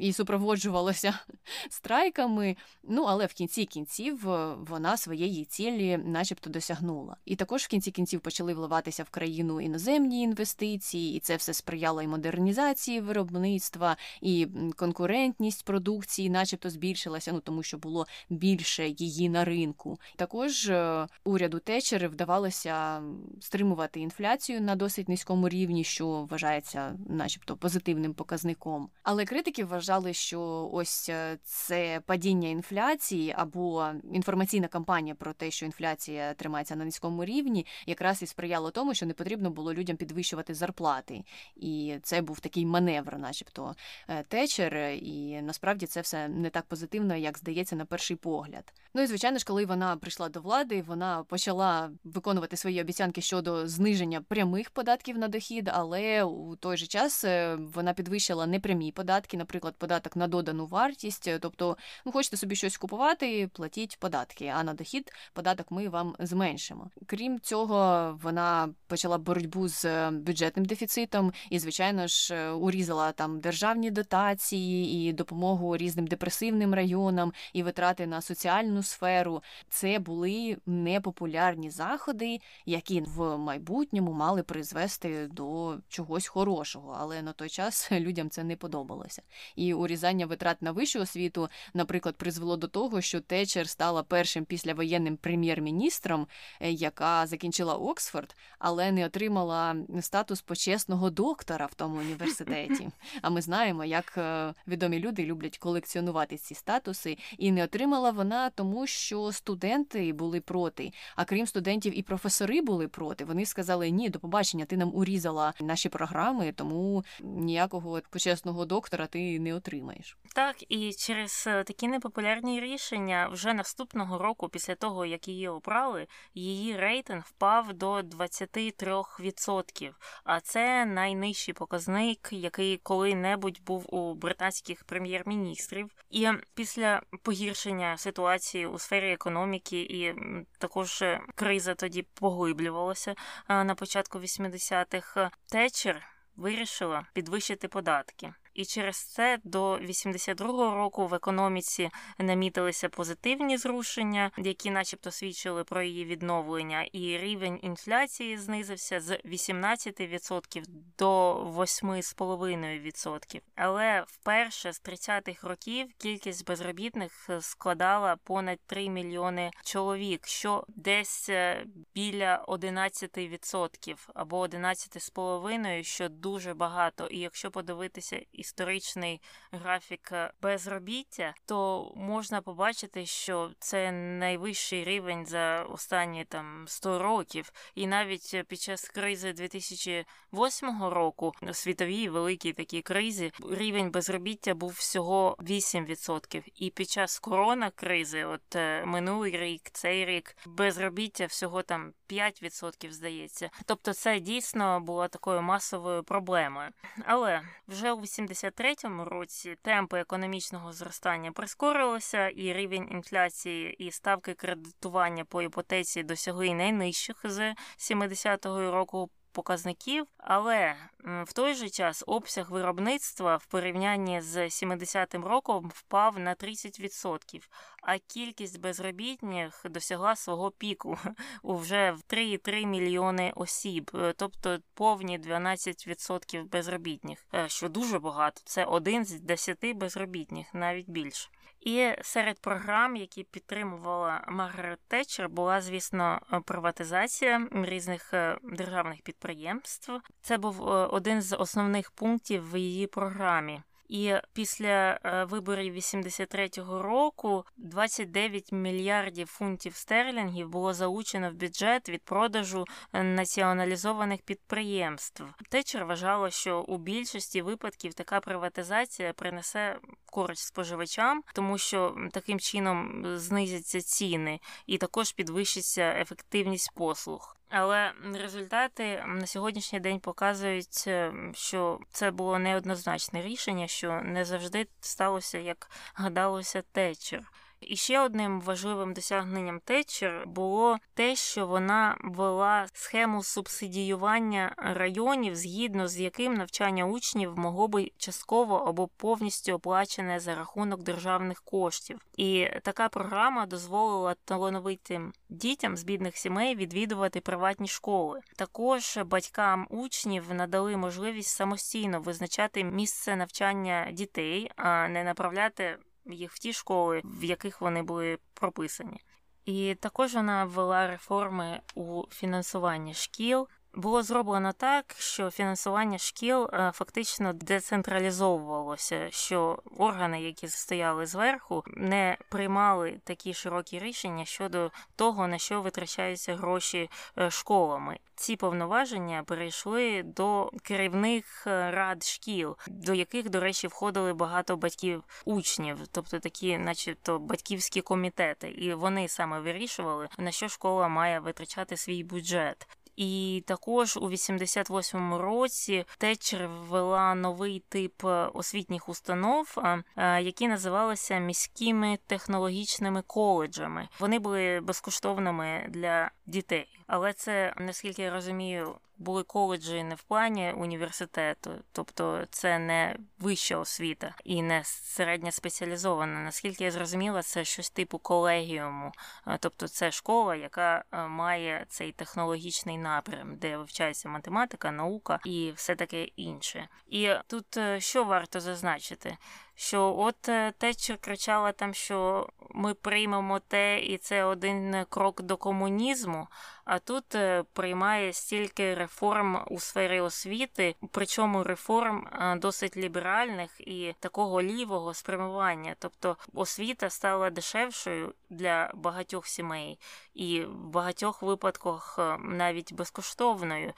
і супроводжувалося страйками. Ну але в кінці кінців е, вона своєї цілі, начебто, досягнула. І також в кінці кінців почали вливатися в країну іноземні інвестиції, і це все сприяло і модернізації виробництва, і конкурентність продукції, начебто, збільшилася, ну тому що було більше її на ринку. Також е, уряду Течери вдавалося стримувати інфляцію на досить низькому рівні, що вважається, начебто, позитивним показником. Але критики вважали, що ось е, це падіння інфляції або інформаційна кампанія про те, що інфляція тримається на низькому рівні, якраз і сприяло тому, що не потрібно було людям підвищувати зарплати. І це був такий маневр, начебто, е, течер, і насправді це все не так позитивно, як здається, на перший погляд. Ну і звичайно ж, коли вона прийшла до влади, вона почала виконувати свої обіцянки щодо зниження прямих податків на дохід, але у той же час е, вона підвищила непрямі податки, наприклад, податок на додану вартість. Тобто, ви хочете собі щось купувати, платіть податки, а на дохід податок ми вам зменшимо. Крім цього, вона почала боротьбу з бюджетним дефіцитом і, звичайно ж, е, урізала там державні дотації і допомогу різним депресивним районам і витрати на соціальну сферу. Це були непопулярні заходи, які в майбутньому мали призвести до чогось хорошого, але на той час людям це не подобалося. І урізання витрат на вищу освіту, наприклад, призвело до того, що Течер стала першим післявоєнним прем'єр-міністром, е, яка закінчила Оксфорд, але не отримала статус почесного доктора в тому університеті. А ми знаємо, як е, відомі люди люблять колекціонувати ці статуси, і не отримала вона тому, що студенти були проти. А крім студентів, і професори були проти. Вони сказали: Ні, до побачення, ти нам урізала наші програми, тому ніякого почесного доктора ти не отримаєш. Так, і через е, такі непопулярні рішення вже наступного року, після того як її обрали, її рейтинг впав до 23%. А це найнижчий показник, який коли-небудь був у британських прем'єр-міністрів. І після погіршення ситуації у сфері економіки, і також е, криза тоді поглиблювалася е, на початку 80-х, Течер вирішила підвищити податки і через це до 82-го року в економіці намітилися позитивні зрушення, які, начебто, свідчили про її відновлення, і рівень інфляції знизився з 18% до 8,5%. Але вперше з 30-х років кількість безробітних складала понад 3 мільйони чоловік, що десь е, біля 11% або 11,5%, що дуже багато. І якщо подивитися історичний графік е, безробіття, то можна побачити, що це найвищий рівень за останні там 100 років, і навіть під час кризи 2008 року, світовій великій такій кризі, рівень безробіття був всього 8%. І під час корона кризи, от е, минулий рік, цей рік, безробіття всього там 5% здається. Тобто, це дійсно була такою масовою проблемою. Але вже у 80 1973 році темпи економічного зростання прискорилися, і рівень інфляції і ставки кредитування по іпотеці досягли найнижчих з 70-го року показників, але в той же час обсяг виробництва в порівнянні з 70-м роком впав на 30%, а кількість безробітних досягла свого піку вже в 3,3 мільйони осіб, е, тобто повні 12% безробітних, е, що дуже багато. Це один з 10 безробітних, навіть більше. І серед програм, які підтримувала Маргарет Тетчер, була, звісно, приватизація різних е, державних підприємств. Це був е, один з основних пунктів в її програмі. І після е, виборів 83-го року 29 мільярдів фунтів стерлінгів було залучено в бюджет від продажу е, націоналізованих підприємств. Течер вважала, що у більшості випадків така приватизація принесе користь споживачам, тому що таким чином знизяться ціни і також підвищиться ефективність послуг. Але результати на сьогоднішній день показують, е, що це було неоднозначне рішення, що не завжди сталося, як гадалося, течер. І ще одним важливим досягненням Тетчер було те, що вона ввела схему субсидіювання районів, згідно з яким навчання учнів могло би частково або повністю оплачене за рахунок державних коштів. І така програма дозволила талановитим дітям з бідних сімей відвідувати приватні школи. Також батькам учнів надали можливість самостійно визначати місце навчання дітей, а не направляти їх в ті школи, в яких вони були прописані. І також вона ввела реформи у фінансуванні шкіл. Було зроблено так, що фінансування шкіл е, фактично децентралізовувалося, що органи, які стояли зверху, не приймали такі широкі рішення щодо того, на що витрачаються гроші е, школами. Ці повноваження перейшли до керівних е, рад шкіл, до яких, до речі, входили багато батьків учнів, тобто такі, начебто, батьківські комітети, і вони саме вирішували на що школа має витрачати свій бюджет. І також у 88-му році Тетчер ввела новий тип е, освітніх установ, е, які називалися міськими технологічними коледжами. Вони були безкоштовними для дітей Але це наскільки я розумію, були коледжі не в плані університету, тобто це не вища освіта і не середня спеціалізована. Наскільки я зрозуміла, це щось типу колегіуму, тобто це школа, яка має цей технологічний напрям, де вивчається математика, наука і все таке інше. І тут е, що варто зазначити? Що от е, Тетчер кричала там, що ми приймемо те, і це один крок до комунізму, а тут е, приймає стільки реформ у сфері освіти, причому реформ е, досить ліберальних і такого лівого спрямування. Тобто освіта стала дешевшою для багатьох сімей, і в багатьох випадках навіть безкоштовною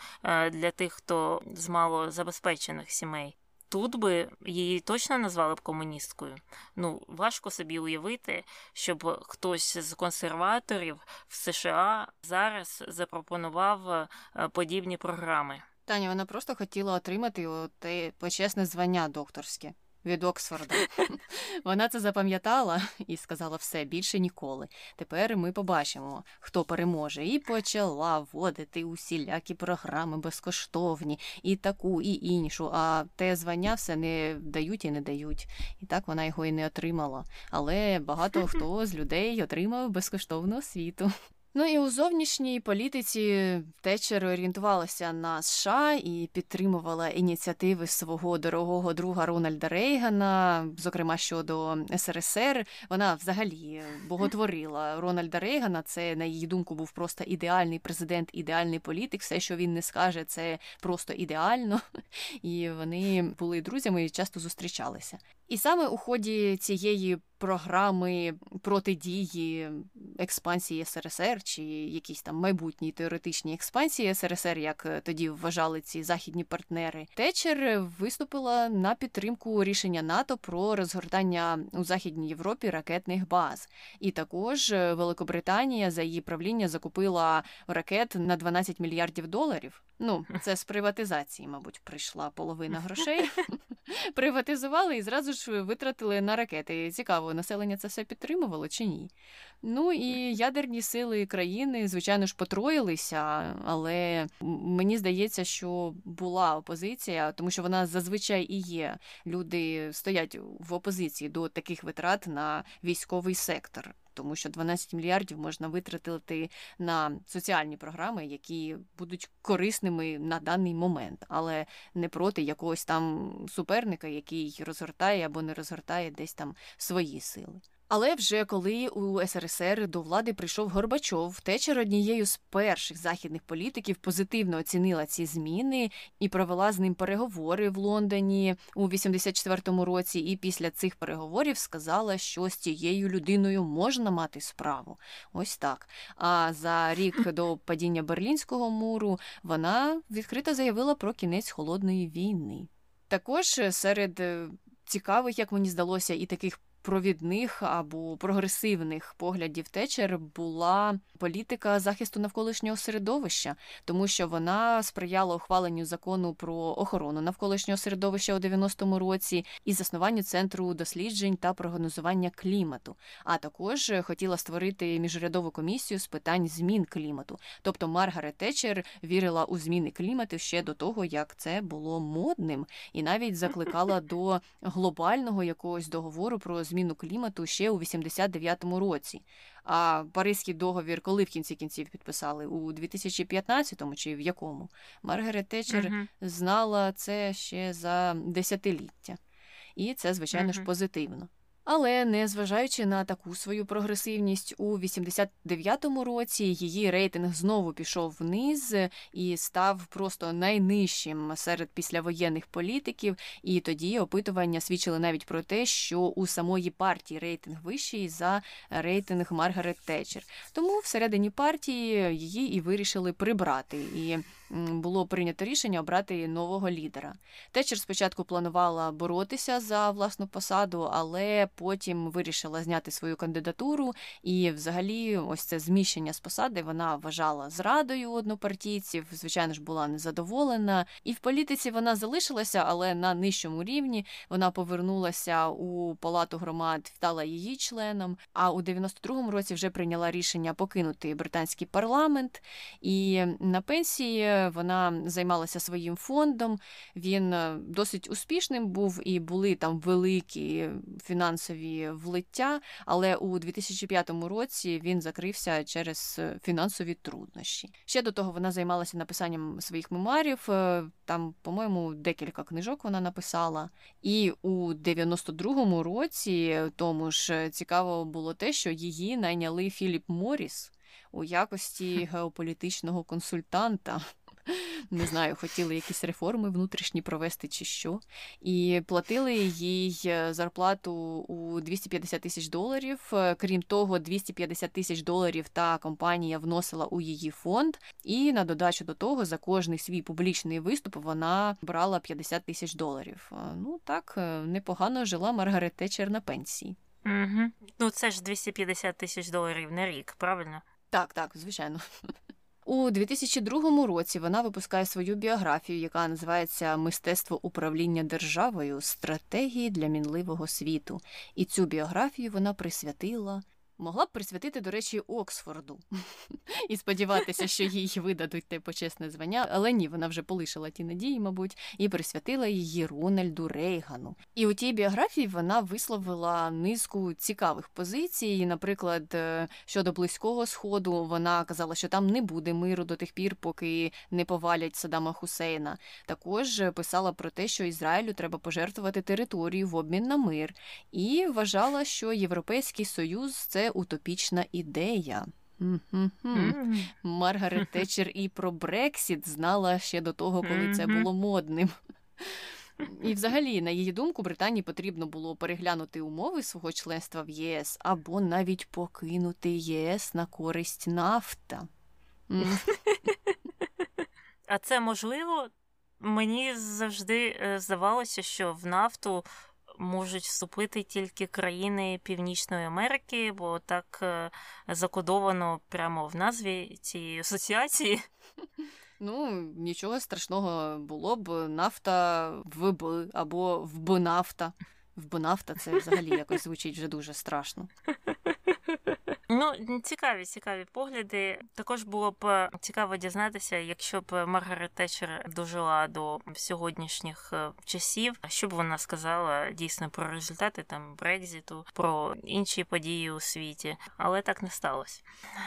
для тих, хто з малозабезпечених сімей. Тут би її точно назвали б комуністкою. Ну, важко собі уявити, щоб хтось з консерваторів в США зараз запропонував е, подібні програми. Таня, вона просто хотіла отримати те почесне звання докторське від Оксфорда. Вона це запам'ятала і сказала все більше ніколи. Тепер ми побачимо, хто переможе, і почала вводити усілякі програми безкоштовні, і таку, і іншу. А те звання все не дають і не дають. І так вона його і не отримала. Але багато хто з людей отримав безкоштовну освіту. Ну і у зовнішній політиці Тетчер орієнтувалася на США і підтримувала ініціативи свого дорогого друга Рональда Рейгана, зокрема щодо СРСР. Вона взагалі боготворила Рональда Рейгана. Це на її думку був просто ідеальний президент, ідеальний політик. Все, що він не скаже, це просто ідеально. І вони були друзями і часто зустрічалися. І саме у ході цієї програми протидії експансії СРСР чи якісь там майбутній теоретичній експансії СРСР, як е, тоді вважали ці західні партнери, Течер виступила на підтримку рішення НАТО про розгортання у Західній Європі ракетних баз. І також е, Великобританія за її правління закупила ракет на 12 мільярдів доларів. Ну, це з приватизації, мабуть, прийшла половина грошей. Приватизували і зразу ж витратили на ракети. Цікаво, населення це все підтримувало чи ні? Ну і ядерні сили країни, звичайно ж, потроїлися, але мені здається, що була опозиція, тому що вона зазвичай і є. Люди стоять в опозиції до таких витрат на військовий сектор тому що 12 мільярдів можна витратити на соціальні програми, які будуть корисними на даний момент, але не проти якогось там суперника, який розгортає або не розгортає десь там свої сили. Але вже коли у СРСР до влади прийшов Горбачов, Течер однією з перших західних політиків позитивно оцінила ці зміни і провела з ним переговори в Лондоні у 84-му році. І після цих переговорів сказала, що з цією людиною можна мати справу. Ось так. А за рік до падіння Берлінського муру вона відкрито заявила про кінець холодної війни. Також серед е, цікавих, як мені здалося, і таких провідних або прогресивних поглядів Течер була політика захисту навколишнього середовища, тому що вона сприяла ухваленню закону про охорону навколишнього середовища у 90-му році і заснуванню центру досліджень та прогнозування клімату. А також хотіла створити міжрядову комісію з питань змін клімату. Тобто Маргарет Течер вірила у зміни клімату ще до того, як це було модним, і навіть закликала до глобального якогось договору про зміни зміну клімату ще у 89-му році. А Паризький договір, коли в кінці кінців підписали? У 2015-му чи в якому? Маргарет Тетчер uh знала це ще за десятиліття, і це звичайно uh ж позитивно. Але незважаючи на таку свою прогресивність, у 89-му році її рейтинг знову пішов вниз і став просто найнижчим серед післявоєнних політиків. І тоді опитування свідчили навіть про те, що у самої партії рейтинг вищий за рейтинг Маргарет Тетчер. Тому всередині партії її і вирішили прибрати. І було прийнято рішення обрати нового лідера. Тетчер спочатку планувала боротися за власну посаду, але потім вирішила зняти свою кандидатуру, і взагалі, ось це зміщення з посади вона вважала зрадою однопартійців. Звичайно ж, була незадоволена. І в політиці вона залишилася, але на нижчому рівні вона повернулася у палату громад, стала її членом. А у 92-му році вже прийняла рішення покинути британський парламент. І на пенсії вона займалася своїм фондом. Він е, досить успішним був і були там великі фінансові влиття. Але у 2005 році він закрився через фінансові труднощі. Ще до того вона займалася написанням своїх мемуарів. Е, там, по-моєму, декілька книжок вона написала. І у 92-му році тому ж цікаво було те, що її найняли Філіп Моріс у якості геополітичного консультанта. Не знаю, хотіли якісь реформи внутрішні провести чи що. І платили їй е, зарплату у 250 тисяч доларів. Е, крім того, 250 тисяч доларів та компанія вносила у її фонд. І на додачу до того, за кожний свій публічний виступ вона брала 50 тисяч доларів. Е, ну так непогано жила Маргарет Тетчер на пенсії. Угу. Ну це ж 250 тисяч доларів на рік, правильно? Так, так, звичайно. У 2002 році вона випускає свою біографію, яка називається Мистецтво управління державою стратегії для мінливого світу. І цю біографію вона присвятила Могла б присвятити, до речі, Оксфорду і сподіватися, що їй видадуть те почесне звання, але ні, вона вже полишила ті надії, мабуть, і присвятила її Рональду Рейгану. І у тій біографії вона висловила низку цікавих позицій. Наприклад, е, щодо близького сходу, вона казала, що там не буде миру до тих пір, поки не повалять Саддама Хусейна. Також писала про те, що Ізраїлю треба пожертвувати територію в обмін на мир, і вважала, що Європейський Союз це утопічна ідея. Mm-hmm. Маргарет Тетчер і про Брексіт знала ще до того, коли це було модним. І, взагалі, на її думку, Британії потрібно було переглянути умови свого членства в єС або навіть покинути ЄС на користь нафта. А це можливо? Мені завжди е, здавалося, що в нафту можуть вступити тільки країни Північної Америки, бо так е, закодовано прямо в назві цієї асоціації. Ну, нічого страшного було б нафта в Б або в Б нафта. В Б нафта це взагалі якось звучить вже дуже страшно. Ну, цікаві, цікаві погляди. Також було б е, цікаво дізнатися, якщо б Маргарет Тетчер дожила до сьогоднішніх е, часів, що б вона сказала дійсно про результати там Брекзіту, про інші події у світі, але так не сталося.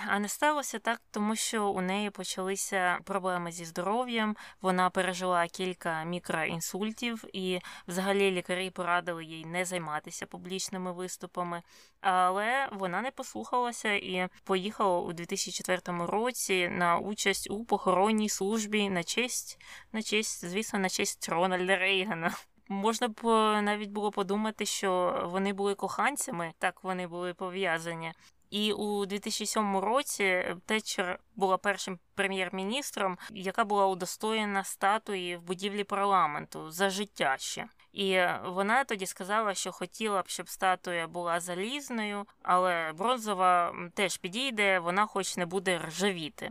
А не сталося так, тому що у неї почалися проблеми зі здоров'ям. Вона пережила кілька мікроінсультів, і взагалі лікарі порадили їй не займатися публічними виступами, але вона не послухалася навчалася і поїхала у 2004 році на участь у похоронній службі на честь, на честь, звісно, на честь Рональда Рейгана. Можна б е, навіть було подумати, що вони були коханцями, так вони були пов'язані. І у 2007 році Тетчер була першим прем'єр-міністром, яка була удостоєна статуї в будівлі парламенту за життя ще. І вона тоді сказала, що хотіла б, щоб статуя була залізною, але бронзова теж підійде, вона хоч не буде ржавіти.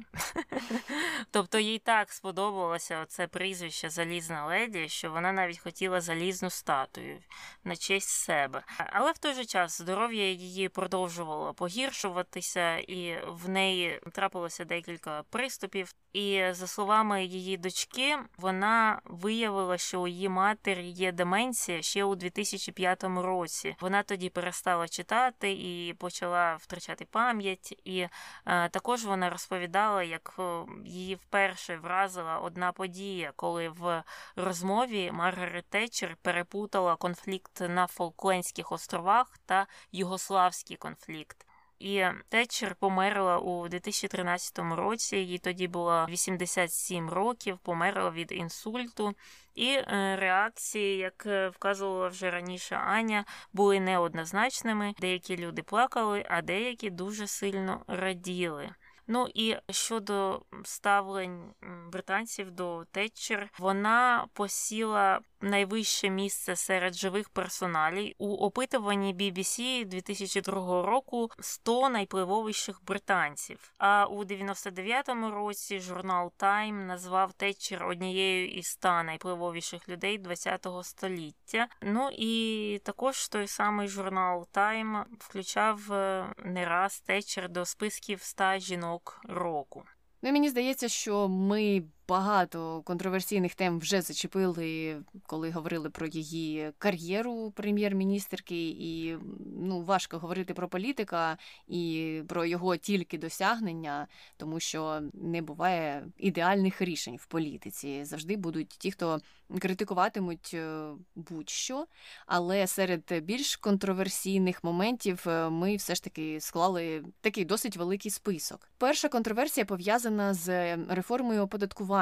Тобто їй так сподобалося це прізвище Залізна леді, що вона навіть хотіла залізну статую на честь себе. Але в той же час здоров'я її продовжувало погіршуватися, і в неї трапилося декілька приступів. І за словами її дочки, вона виявила, що у її матері є деменція ще у 2005 році. Вона тоді перестала читати і почала втрачати пам'ять. І е, також вона розповідала, як е, її вперше вразила одна подія, коли в розмові Маргарет Тетчер перепутала конфлікт на Фолклендських островах та Югославський конфлікт. І Тетчер померла у 2013 році. Їй тоді було 87 років, померла від інсульту. І е, реакції, як е, вказувала вже раніше Аня, були неоднозначними. Деякі люди плакали, а деякі дуже сильно раділи. Ну і щодо ставлень британців до Тетчер, вона посіла найвище місце серед живих персоналів. У опитуванні BBC 2002 року 100 найпливовіших британців. А у 99-му році журнал Time назвав Тетчер однією із 100 найпливовіших людей ХХ століття. Ну і також той самий журнал Time включав е, не раз Тетчер до списків 100 жінок року. Ну, мені здається, що ми багато контроверсійних тем вже зачепили, коли говорили про її кар'єру прем'єр-міністерки, і ну важко говорити про політика і про його тільки досягнення, тому що не буває ідеальних рішень в політиці. Завжди будуть ті, хто критикуватимуть е, будь-що, але серед більш контроверсійних моментів е, ми все ж таки склали такий досить великий список. Перша контроверсія пов'язана з реформою оподаткування.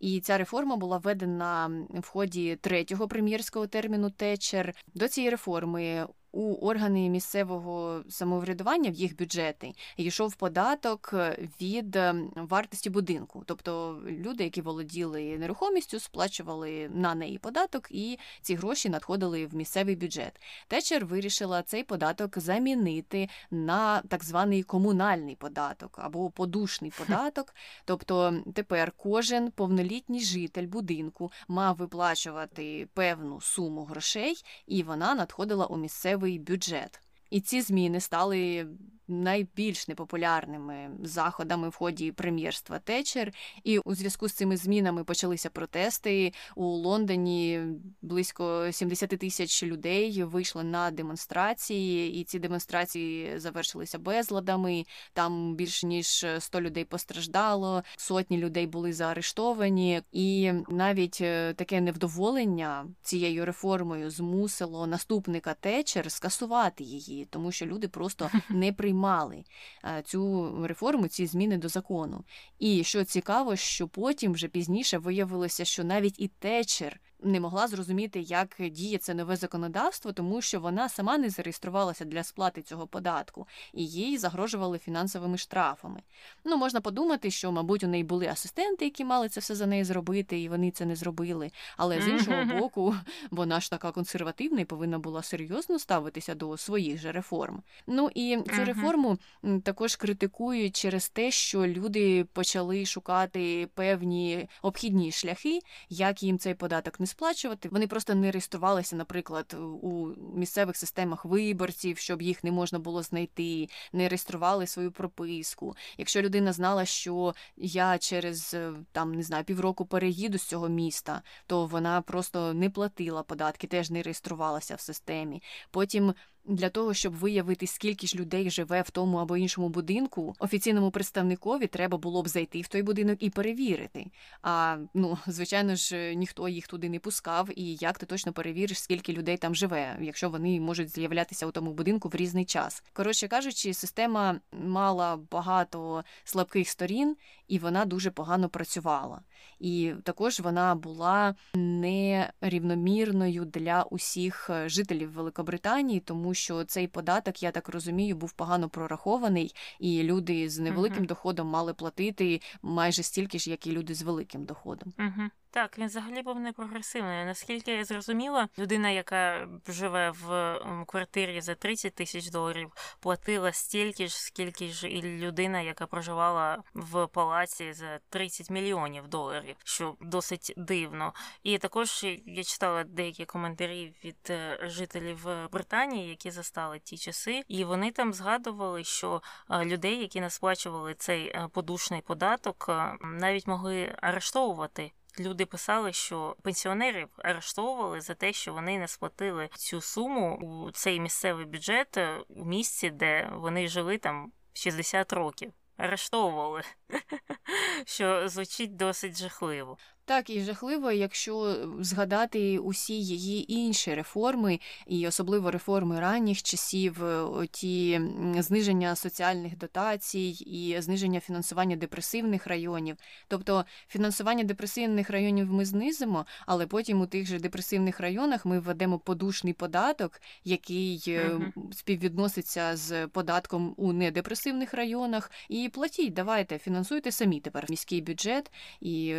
І ця реформа була введена в ході третього прем'єрського терміну Течер. До цієї реформи у органи місцевого самоврядування в їх бюджети йшов податок від ем, вартості будинку. Тобто люди, які володіли нерухомістю, сплачували на неї податок, і ці гроші надходили в місцевий бюджет. Течер вирішила цей податок замінити на так званий комунальний податок або подушний податок. Тобто тепер кожен повнолітній житель будинку мав виплачувати певну суму грошей, і вона надходила у місцевий місцевий бюджет. І ці зміни стали найбільш непопулярними заходами в ході прем'єрства Течер. І у зв'язку з цими змінами почалися протести у Лондоні. Близько 70 тисяч людей вийшли на демонстрації, і ці демонстрації завершилися безладами. Там більш ніж 100 людей постраждало, сотні людей були заарештовані, і навіть е, таке невдоволення цією реформою змусило наступника Течер скасувати її, тому що люди просто не приймали приймали е, цю реформу, ці зміни до закону. І що цікаво, що потім вже пізніше виявилося, що навіть і течер не могла зрозуміти, як діє це нове законодавство, тому що вона сама не зареєструвалася для сплати цього податку, і їй загрожували фінансовими штрафами. Ну, можна подумати, що, мабуть, у неї були асистенти, які мали це все за неї зробити, і вони це не зробили. Але з іншого боку, вона ж така консервативна і повинна була серйозно ставитися до своїх же реформ. Ну і цю реформу також критикують через те, що люди почали шукати певні обхідні шляхи, як їм цей податок не сплачувати. Вони просто не реєструвалися, наприклад, у місцевих системах виборців, щоб їх не можна було знайти, не реєстрували свою прописку. Якщо людина знала, що я через е, там не знаю півроку переїду з цього міста, то вона просто не платила податки, теж не реєструвалася в системі. Потім для того, щоб виявити, скільки ж людей живе в тому або іншому будинку, офіційному представникові треба було б зайти в той будинок і перевірити. А ну, звичайно ж, ніхто їх туди не пускав, і як ти точно перевіриш, скільки людей там живе, якщо вони можуть з'являтися у тому будинку в різний час. Коротше кажучи, система мала багато слабких сторін, і вона дуже погано працювала. І також вона була нерівномірною для усіх е, жителів Великобританії, тому що цей податок, я так розумію, був погано прорахований, і люди з невеликим uh-huh. доходом мали платити майже стільки ж, як і люди з великим доходом. Uh-huh. Так, він взагалі був не прогресивний. Наскільки я зрозуміла, людина, яка живе в квартирі за 30 тисяч доларів, платила стільки ж, скільки ж і людина, яка проживала в палаці за 30 мільйонів доларів, що досить дивно. І також я читала деякі коментарі від е, жителів Британії, які застали ті часи, і вони там згадували, що е, людей, які не сплачували цей е, подушний податок, навіть могли арештовувати люди писали, що пенсіонерів арештовували за те, що вони не сплатили цю суму у цей місцевий бюджет е, у місці, де вони жили там 60 років. Арештовували, що звучить досить жахливо. Так, і жахливо, якщо згадати усі її інші реформи, і особливо реформи ранніх часів, е, ті зниження соціальних дотацій і зниження фінансування депресивних районів. Тобто фінансування депресивних районів ми знизимо, але потім у тих же депресивних районах ми введемо подушний податок, який uh співвідноситься з податком у недепресивних районах. І платіть, давайте, фінансуйте самі тепер міський бюджет і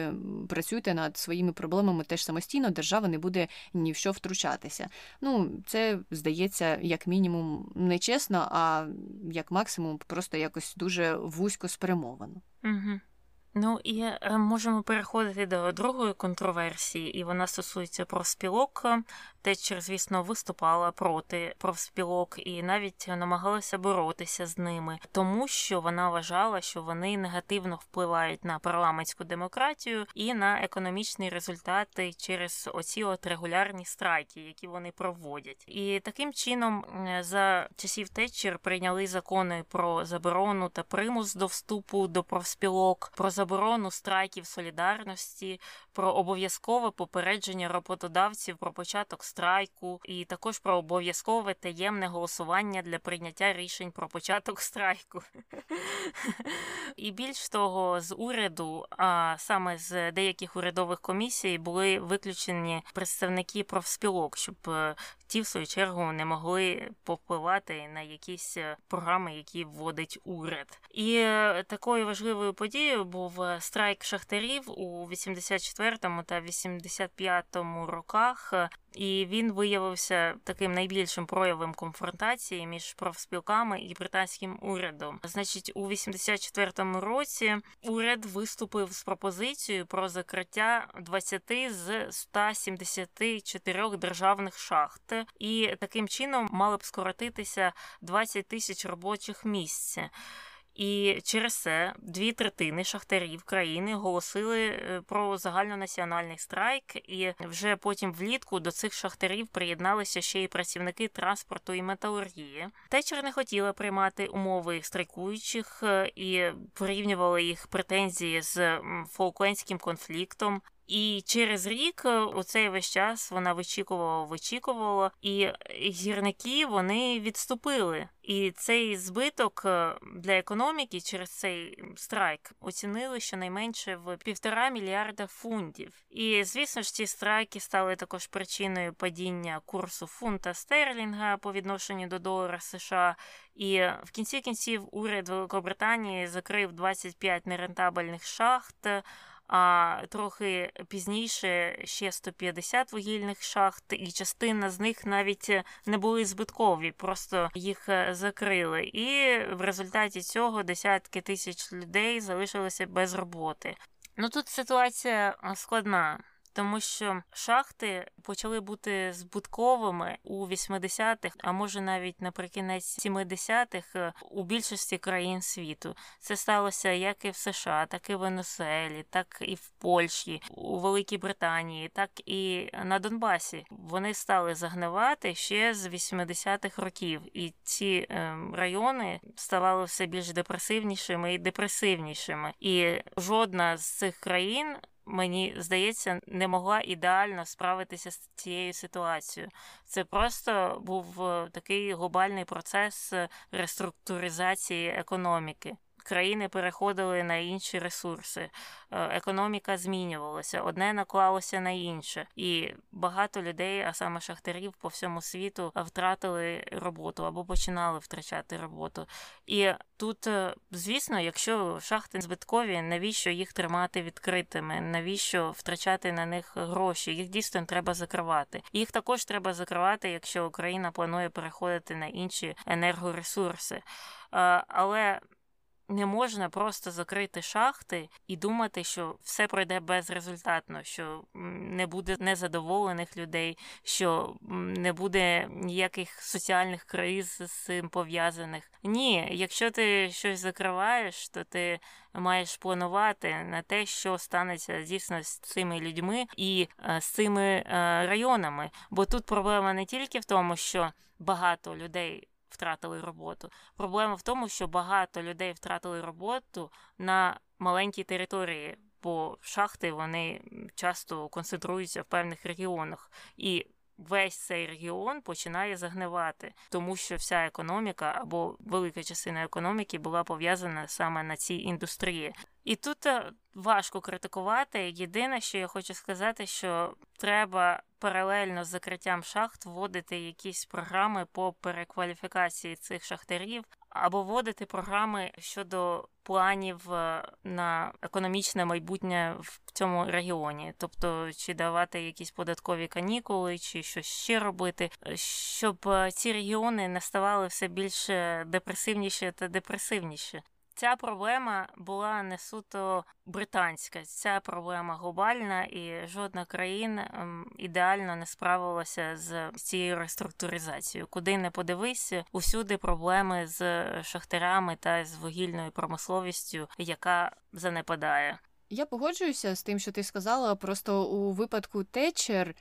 працюйте над своїми проблемами теж самостійно. Держава не буде ні в що втручатися. Ну, це здається, як мінімум, нечесно, а як максимум, просто якось дуже вузько спрямовано. Угу. Ну і е, можемо переходити до другої контроверсії, і вона стосується профспілок. Тетчер, звісно, виступала проти профспілок і навіть намагалася боротися з ними, тому що вона вважала, що вони негативно впливають на парламентську демократію і на економічні результати через оці от регулярні страйки, які вони проводять. І таким чином за часів Тетчер прийняли закони про заборону та примус до вступу до профспілок, про заборону страйків солідарності, про обов'язкове попередження роботодавців про початок страйку, і також про обов'язкове таємне голосування для прийняття рішень про початок страйку. І більш того, з уряду, а саме з деяких урядових комісій, були виключені представники профспілок, щоб е, ті, в свою чергу, не могли повпливати на якісь е, програми, які вводить уряд. І е, такою важливою подією був страйк шахтарів у 84-му та 85-му роках. І він виявився таким найбільшим проявом конфронтації між профспілками і британським урядом. Значить, у 84-му році уряд виступив з пропозицією про закриття 20 з 174 державних шахт, і таким чином мали б скоротитися 20 тисяч робочих місць. І через це дві третини шахтарів країни оголосили е, про загальнонаціональний страйк, і вже потім влітку до цих шахтарів приєдналися ще й працівники транспорту і металургії. Течер не хотіла приймати умови страйкуючих е, і порівнювали їх претензії з фолклендським конфліктом. І через рік е, оцей весь час вона вичікувала, вичікувала, і гірники вони відступили. І цей збиток е, для економіки через цей страйк оцінили щонайменше в півтора мільярда фунтів. І звісно ж, ці страйки стали також причиною падіння курсу фунта стерлінга по відношенню до долара США. І в кінці кінців уряд Великобританії закрив 25 нерентабельних шахт а трохи пізніше ще 150 вугільних шахт, і частина з них навіть не були збиткові, просто їх е, закрили. І в результаті цього десятки тисяч людей залишилися без роботи. Ну тут ситуація складна тому що шахти почали бути збутковими у 80-х, а може навіть наприкінець 70-х е, у більшості країн світу. Це сталося як і в США, так і в Венесуелі, так і в Польщі, у Великій Британії, так і на Донбасі. Вони стали загнивати ще з 80-х років, і ці е, райони ставали все більш депресивнішими і депресивнішими. І жодна з цих країн мені здається, не могла ідеально справитися з цією ситуацією. Це просто був е, такий глобальний процес е, реструктуризації економіки країни переходили на інші ресурси, е, економіка змінювалася, одне наклалося на інше, і багато людей, а саме шахтарів по всьому світу, втратили роботу або починали втрачати роботу. І тут, е, звісно, якщо шахти збиткові, навіщо їх тримати відкритими? Навіщо втрачати на них гроші? Їх дійсно треба закривати. Їх також треба закривати, якщо Україна планує переходити на інші енергоресурси. Е, але не можна просто закрити шахти і думати, що все пройде безрезультатно, що не буде незадоволених людей, що не буде ніяких соціальних криз з цим пов'язаних. Ні, якщо ти щось закриваєш, то ти маєш планувати на те, що станеться дійсно з цими людьми і е, з цими е, районами. Бо тут проблема не тільки в тому, що багато людей втратили роботу. Проблема в тому, що багато людей втратили роботу на маленькій території, бо шахти вони часто концентруються в певних регіонах. І Весь цей регіон починає загнивати, тому що вся економіка або велика частина економіки була пов'язана саме на цій індустрії. І тут е, важко критикувати. Єдине, що я хочу сказати, що треба паралельно з закриттям шахт вводити якісь програми по перекваліфікації цих шахтарів, або вводити програми щодо планів е, на економічне майбутнє в цьому регіоні, тобто чи давати якісь податкові канікули, чи щось ще робити, щоб е, ці регіони не ставали все більше депресивніші та депресивніші. Ця проблема була не суто британська, ця проблема глобальна, і жодна країна ем, ідеально не справилася з цією реструктуризацією. Куди не подивися, усюди проблеми з шахтарями та з вугільною промисловістю, яка занепадає. Я погоджуюся з тим, що ти сказала. Просто у випадку течер.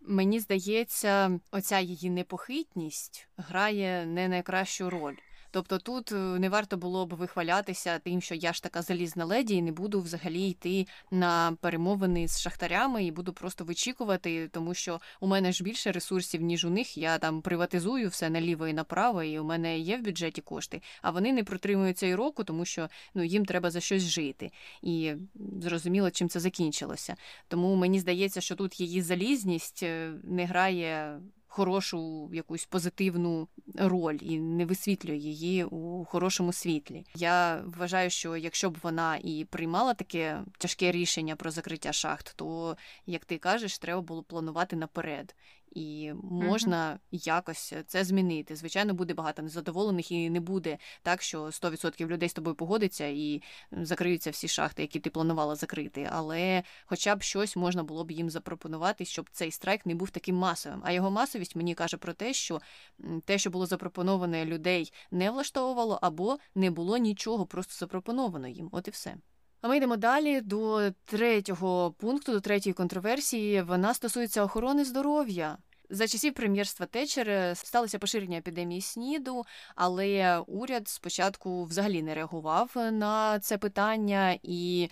Мені здається, оця її непохитність грає не найкращу роль. Тобто тут е, не варто було б вихвалятися тим, що я ж така залізна леді, і не буду взагалі йти на перемовини з шахтарями і буду просто вичікувати, тому що у мене ж більше ресурсів, ніж у них. Я там приватизую все наліво і направо, і у мене є в бюджеті кошти, а вони не протримуються і року, тому що ну їм треба за щось жити. І зрозуміло, чим це закінчилося. Тому мені здається, що тут її залізність е, не грає хорошу якусь позитивну роль і не висвітлює її у хорошому світлі. Я вважаю, що якщо б вона і приймала таке тяжке рішення про закриття шахт, то як ти кажеш, треба було планувати наперед і можна mm-hmm. якось це змінити. Звичайно, буде багато незадоволених, і не буде так, що 100% людей з тобою погодиться і закриються всі шахти, які ти планувала закрити. Але хоча б щось можна було б їм запропонувати, щоб цей страйк не був таким масовим. А його масовість мені каже про те, що те, що було запропоноване людей, не влаштовувало або не було нічого, просто запропоновано їм. От і все. А ми йдемо далі до третього пункту, до третьої контроверсії. Вона стосується охорони здоров'я. За часів прем'єрства Течер сталося поширення епідемії СНІДу, але уряд спочатку взагалі не реагував на це питання, і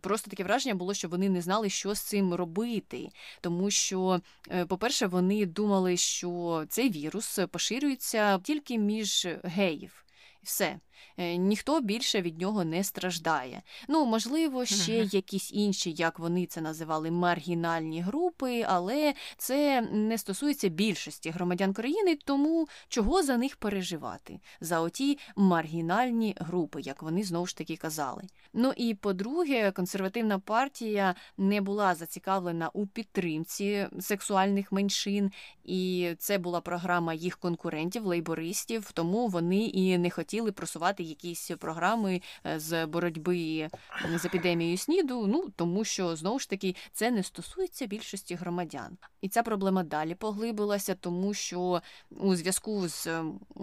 просто таке враження було, що вони не знали, що з цим робити. Тому що, е, по-перше, вони думали, що цей вірус поширюється тільки між геїв. Все. Е, ніхто більше від нього не страждає. Ну, можливо, ще якісь інші, як вони це називали, маргінальні групи, але це не стосується більшості громадян країни, тому чого за них переживати? За оті маргінальні групи, як вони знову ж таки казали. Ну і по-друге, консервативна партія не була зацікавлена у підтримці сексуальних меншин, і це була програма їх конкурентів, лейбористів, тому вони і не хотіли просувати якісь програми е, з боротьби з епідемією СНІДу. Ну тому що знову ж таки це не стосується більшості громадян. І ця проблема далі поглибилася, тому що у зв'язку з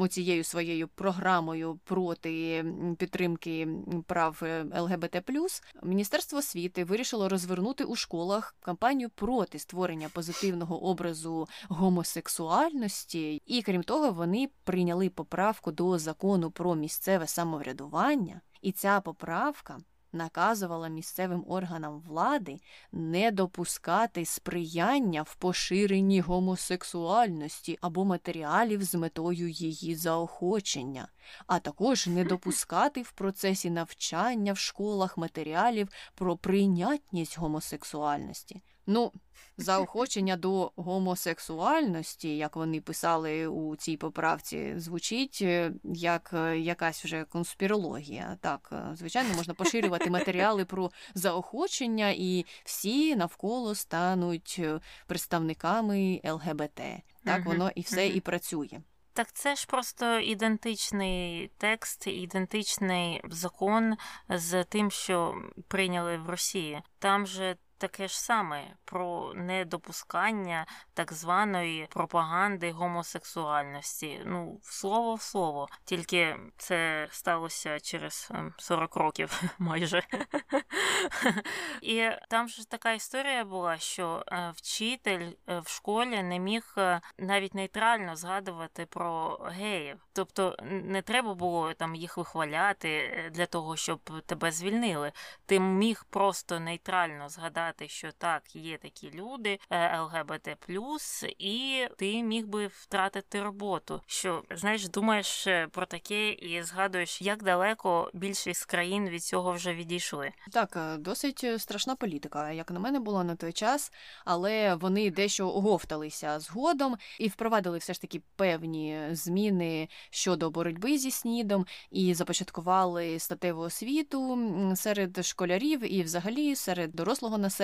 цією своєю програмою проти підтримки прав е, ЛГБТ Міністерство освіти вирішило розвернути у школах кампанію проти створення позитивного образу гомосексуальності, і крім того, вони прийняли поправку до закону про місцеве самоврядування, і ця поправка наказувала місцевим органам влади не допускати сприяння в поширенні гомосексуальності або матеріалів з метою її заохочення, а також не допускати в процесі навчання в школах матеріалів про прийнятність гомосексуальності. Ну, заохочення до гомосексуальності, як вони писали у цій поправці, звучить е, як е, якась вже конспірологія. Так, е, звичайно, можна поширювати матеріали про заохочення, і всі навколо стануть представниками ЛГБТ. Так воно і все і працює. Так це ж просто ідентичний текст, ідентичний закон з тим, що прийняли в Росії. Там же таке ж саме про недопускання так званої пропаганди гомосексуальності. Ну, слово в слово, тільки це сталося через 40 ем, років майже. І там ж така історія була, що е, вчитель е, в школі не міг е, навіть нейтрально згадувати про геїв. Тобто не треба було там їх вихваляти для того, щоб тебе звільнили. Ти міг просто нейтрально згадати сказати, що так, є такі люди, е, ЛГБТ, і ти міг би втратити роботу. Що знаєш, думаєш е, про таке і згадуєш, як далеко більшість країн від цього вже відійшли. Так, досить страшна політика, як на мене була на той час, але вони дещо оговталися згодом і впровадили все ж таки певні зміни щодо боротьби зі снідом і започаткували статеву освіту серед школярів і, взагалі, серед дорослого населення.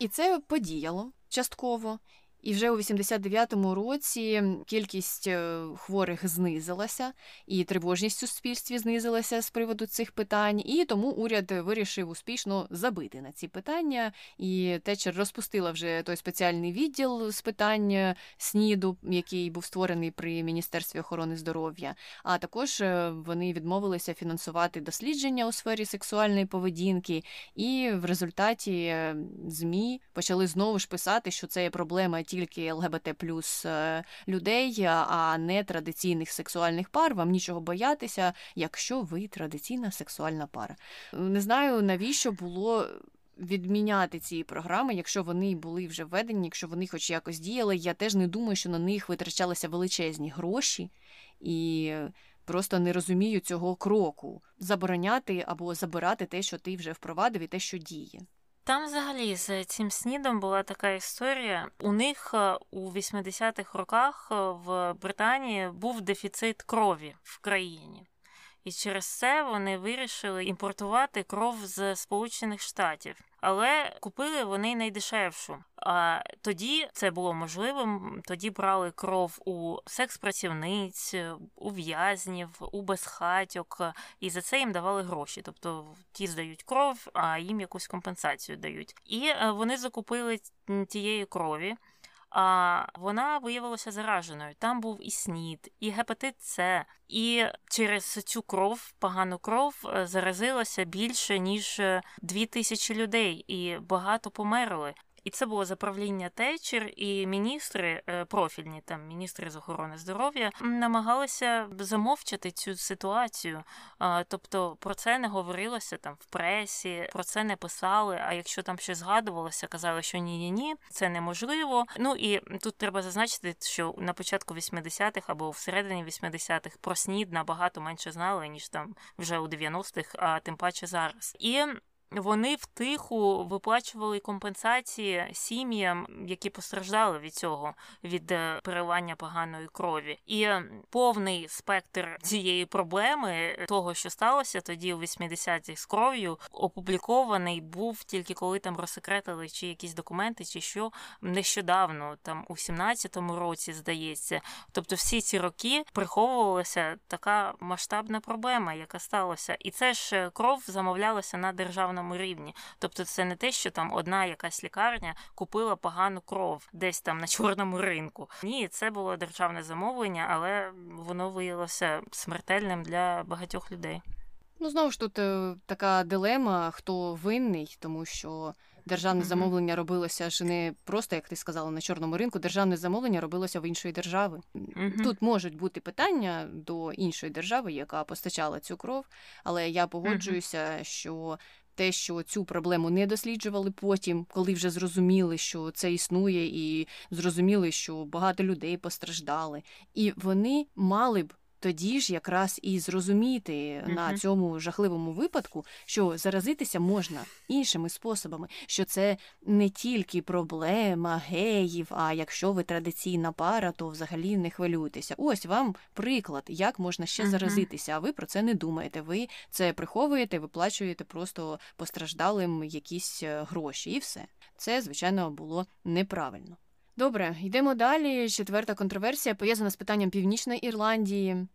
І це подіяло частково. І вже у 89-му році кількість е, хворих знизилася, і тривожність у суспільстві знизилася з приводу цих питань. І тому уряд вирішив успішно забити на ці питання. І Течер розпустила вже той спеціальний відділ з питань СНІДу, який був створений при міністерстві охорони здоров'я. А також е, вони відмовилися фінансувати дослідження у сфері сексуальної поведінки, і в результаті е, змі почали знову ж писати, що це є проблема тільки ЛГБТ плюс е, людей, а не традиційних сексуальних пар. Вам нічого боятися, якщо ви традиційна сексуальна пара. Не знаю навіщо було. Відміняти ці програми, якщо вони були вже введені, якщо вони хоч якось діяли, я теж не думаю, що на них витрачалися величезні гроші, і просто не розумію цього кроку забороняти або забирати те, що ти вже впровадив, і те, що діє. Там взагалі з цим снідом була така історія. У них е, у 80-х роках е, в Британії був дефіцит крові в країні. І через це вони вирішили імпортувати кров з Сполучених Штатів але купили вони найдешевшу. А тоді це було можливим. Тоді брали кров у секс-працівниць, у в'язнів, у безхатьок, і за це їм давали гроші. Тобто ті здають кров, а їм якусь компенсацію дають. І е, вони закупили тієї крові а вона виявилася зараженою. Там був і снід, і гепатит С, і через цю кров, погану кров, е, заразилося більше ніж е, дві тисячі людей, і багато померли. І це було заправління Тетчер, і міністри е, профільні, там міністри з охорони здоров'я, намагалися замовчати цю ситуацію. Тобто про це не говорилося там в пресі, про це не писали. А якщо там щось згадувалося, казали, що ні, ні, ні, це неможливо. Ну і тут треба зазначити, що на початку 80-х або всередині 80-х про снід набагато менше знали ніж там вже у 90-х, а тим паче зараз. І вони втиху виплачували компенсації сім'ям, які постраждали від цього, від е, переливання поганої крові, і повний спектр цієї проблеми, того, що сталося тоді у 80-х з кров'ю, опублікований був тільки коли там розсекретили чи якісь документи, чи що. Нещодавно, там у 17-му році, здається. Тобто, всі ці роки приховувалася така масштабна проблема, яка сталася, і це ж е, кров замовлялася на державну державному рівні. Тобто, це не те, що там одна якась лікарня купила погану кров десь там на чорному ринку. Ні, це було державне замовлення, але воно виявилося смертельним для багатьох людей. Ну знову ж тут е, така дилема, хто винний, тому що. Державне mm-hmm. замовлення робилося ж не просто, як ти сказала, на чорному ринку. Державне замовлення робилося в іншої держави. Mm-hmm. Тут можуть бути питання до іншої держави, яка постачала цю кров, але я погоджуюся, mm-hmm. що те, що цю проблему не досліджували потім, коли вже зрозуміли, що це існує, і зрозуміли, що багато людей постраждали, і вони мали б тоді ж якраз і зрозуміти uh-huh. на цьому жахливому випадку, що заразитися можна іншими способами, що це не тільки проблема геїв, а якщо ви традиційна пара, то взагалі не хвилюйтеся. Ось вам приклад, як можна ще uh-huh. заразитися, а ви про це не думаєте. Ви це приховуєте, виплачуєте просто постраждалим якісь е, гроші, і все. Це, звичайно, було неправильно. Добре, йдемо далі. Четверта контроверсія пов'язана з питанням Північної Ірландії.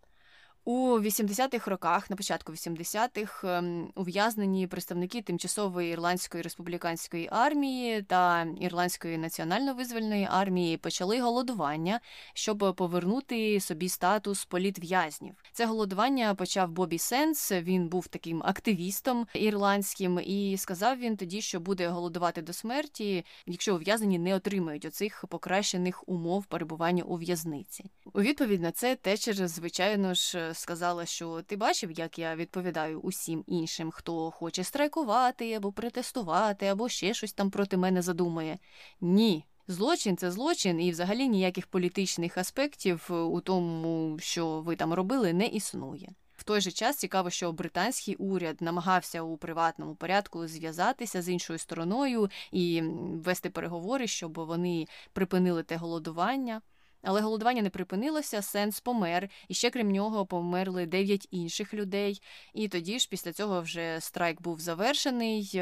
У 80-х роках, на початку 80-х, ем, ув'язнені представники тимчасової ірландської республіканської армії та ірландської національно-визвольної армії почали голодування, щоб повернути собі статус політв'язнів. Це голодування почав Бобі Сенс. Він був таким активістом ірландським, і сказав він тоді, що буде голодувати до смерті, якщо ув'язнені не отримають оцих покращених умов перебування у в'язниці. У відповідь на це Течер, звичайно ж сказала, що ти бачив, як я відповідаю усім іншим, хто хоче страйкувати або протестувати, або ще щось там проти мене задумає. Ні. Злочин це злочин, і взагалі ніяких політичних аспектів у тому, що ви там робили, не існує. В той же час цікаво, що британський уряд намагався у приватному порядку зв'язатися з іншою стороною і вести переговори, щоб вони припинили те голодування. Але голодування не припинилося, сенс помер, і ще крім нього померли дев'ять інших людей. І тоді ж після цього вже страйк був завершений.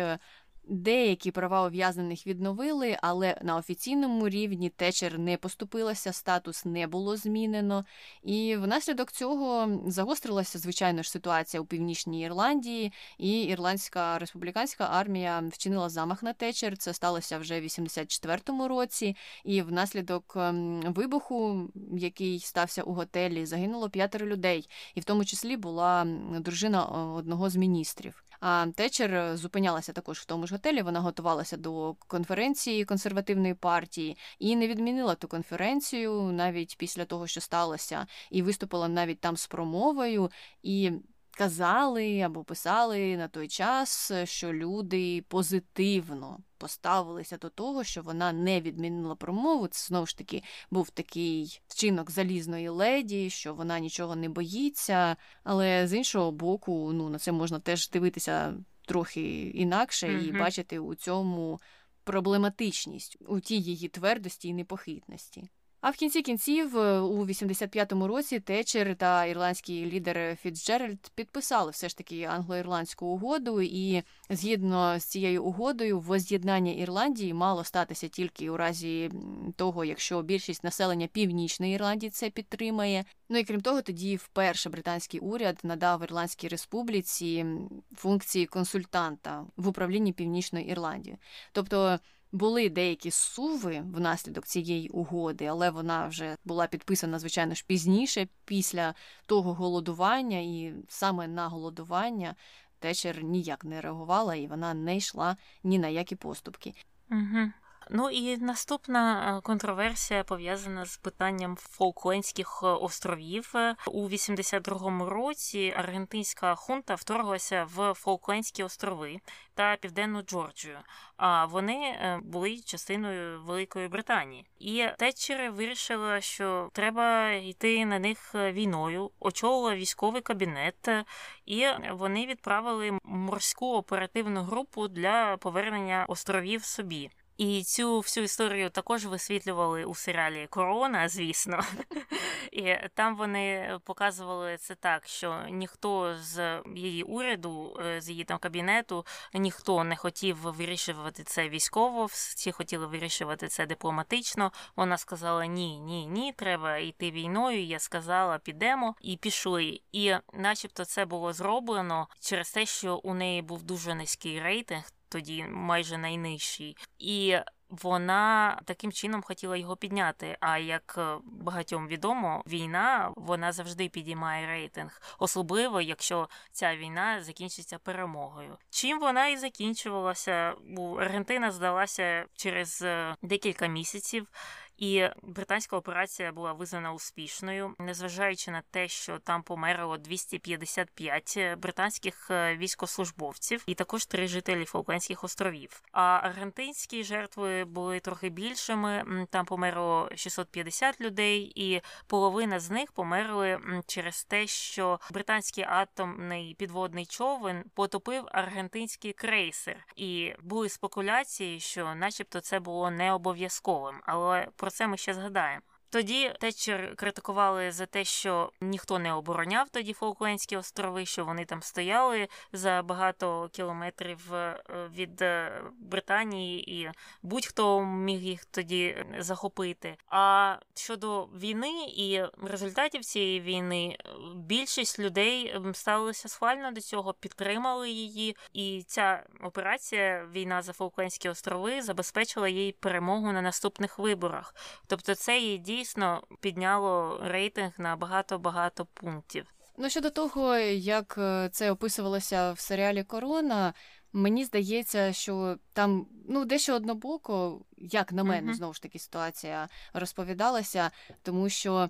Деякі права ув'язнених відновили, але на офіційному рівні течер не поступилася, статус не було змінено. І внаслідок цього загострилася звичайно ж ситуація у північній Ірландії, і ірландська республіканська армія вчинила замах на течер. Це сталося вже в 84-му році. І внаслідок ем, вибуху, який стався у готелі, загинуло п'ятеро людей, і в тому числі була дружина одного з міністрів. А Течер зупинялася також в тому ж готелі. Вона готувалася до конференції консервативної партії і не відмінила ту конференцію навіть після того, що сталося, і виступила навіть там з промовою. І казали або писали на той час, що люди позитивно поставилися до того, що вона не відмінила промову. Це знову ж таки був такий вчинок залізної леді, що вона нічого не боїться. Але з іншого боку, ну на це можна теж дивитися трохи інакше mm-hmm. і бачити у цьому проблематичність у тій її твердості і непохитності. А в кінці кінців, е, у 85-му році, Течер та ірландський лідер Фіцджеральд підписали все ж таки англо-ірландську угоду, і згідно з цією угодою, воз'єднання Ірландії мало статися тільки у разі того, якщо більшість населення Північної Ірландії це підтримає. Ну і крім того, тоді вперше британський уряд надав Ірландській республіці функції консультанта в управлінні Північної Ірландії, тобто. Були деякі суви внаслідок цієї угоди, але вона вже була підписана, звичайно ж, пізніше, після того голодування, і саме на голодування течер ніяк не реагувала, і вона не йшла ні на які поступки. Угу. Ну і наступна е, контроверсія пов'язана з питанням Фолклендських е, островів е, у 82-му році. Аргентинська хунта вторглася в Фолклендські острови та Південну Джорджію. А вони були частиною Великої Британії. І Тетчери вирішила, що треба йти на них війною, очолила військовий кабінет, і вони відправили морську оперативну групу для повернення островів собі. І цю всю історію також висвітлювали у серіалі Корона, звісно. І там вони показували це так, що ніхто з її уряду, е, з її там кабінету, ніхто не хотів вирішувати це військово, всі хотіли вирішувати це дипломатично. Вона сказала: Ні, ні, ні, треба йти війною. Я сказала, підемо і пішли. І, начебто, це було зроблено через те, що у неї був дуже низький рейтинг тоді майже найнижчий, і вона таким чином хотіла його підняти. А як е, багатьом відомо, війна вона завжди підіймає рейтинг, особливо якщо ця війна закінчиться перемогою. Чим вона і закінчувалася? Аргентина здалася через е, декілька місяців. І британська операція була визнана успішною, незважаючи на те, що там померло 255 британських е, військослужбовців, і також три жителі Фолклендських островів. А аргентинські жертви були трохи більшими. Там померло 650 людей, і половина з них померли через те, що британський атомний підводний човен потопив аргентинський крейсер, і були спекуляції, що, начебто, це було не обов'язковим, але про про це ми ще згадаємо. Тоді Тетчер критикували за те, що ніхто не обороняв тоді Фолклендські острови, що вони там стояли за багато кілометрів е, від е, Британії, і будь-хто міг їх тоді захопити. А щодо війни і результатів цієї війни, більшість людей ставилися схвально до цього, підтримали її, і ця операція Війна за Фолклендські острови забезпечила їй перемогу на наступних виборах. Тобто, це її дій дійсно підняло рейтинг на багато-багато пунктів. Ну щодо того, як е, це описувалося в серіалі Корона, мені здається, що там ну дещо однобоко, як на мене, mm-hmm. знову ж таки ситуація розповідалася, тому що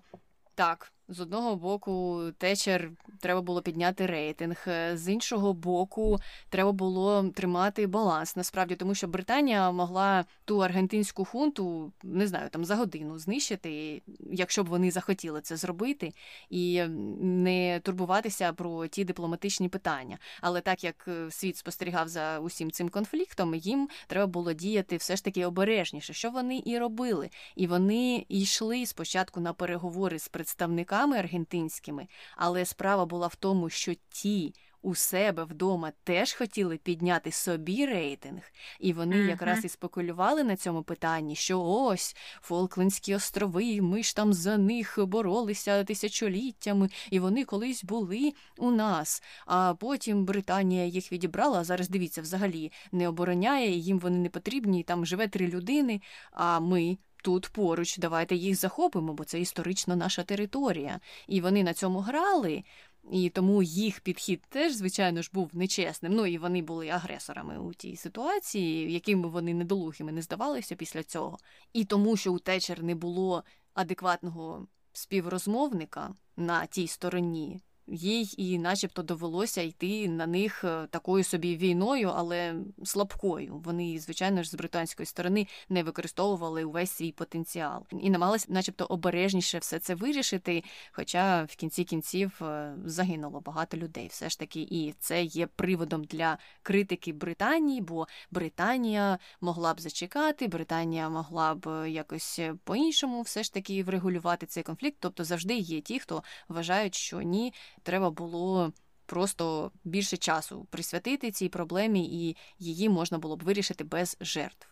так. З одного боку, течер треба було підняти рейтинг, е, з іншого боку, треба було тримати баланс. Насправді, тому що Британія могла ту аргентинську хунту, не знаю, там за годину знищити, якщо б вони захотіли це зробити, і не турбуватися про ті дипломатичні питання. Але так як е, світ спостерігав за усім цим конфліктом, їм треба було діяти все ж таки обережніше, що вони і робили. І вони йшли спочатку на переговори з представниками аргентинськими, але справа була в тому, що ті у себе вдома теж хотіли підняти собі рейтинг, і вони uh-huh. якраз і спекулювали на цьому питанні, що ось Фолклендські острови, ми ж там за них боролися тисячоліттями, і вони колись були у нас. А потім Британія їх відібрала. А зараз дивіться, взагалі не обороняє, їм вони не потрібні. Там живе три людини. А ми. Тут поруч, давайте їх захопимо, бо це історично наша територія. І вони на цьому грали, і тому їх підхід теж, звичайно ж, був нечесним. Ну і вони були агресорами у тій ситуації, якими вони недолугими не здавалися після цього. І тому, що у Течер не було адекватного співрозмовника на тій стороні, їй і, начебто, довелося йти на них е, такою собі війною, але слабкою. Вони, звичайно ж, з британської сторони не використовували увесь свій потенціал і намагалися, начебто, обережніше все це вирішити. Хоча в кінці кінців е, загинуло багато людей, все ж таки, і це є приводом для критики Британії, бо Британія могла б зачекати, Британія могла б якось по-іншому все ж таки врегулювати цей конфлікт. Тобто завжди є ті, хто вважають, що ні треба було просто більше часу присвятити цій проблемі, і її можна було б вирішити без жертв.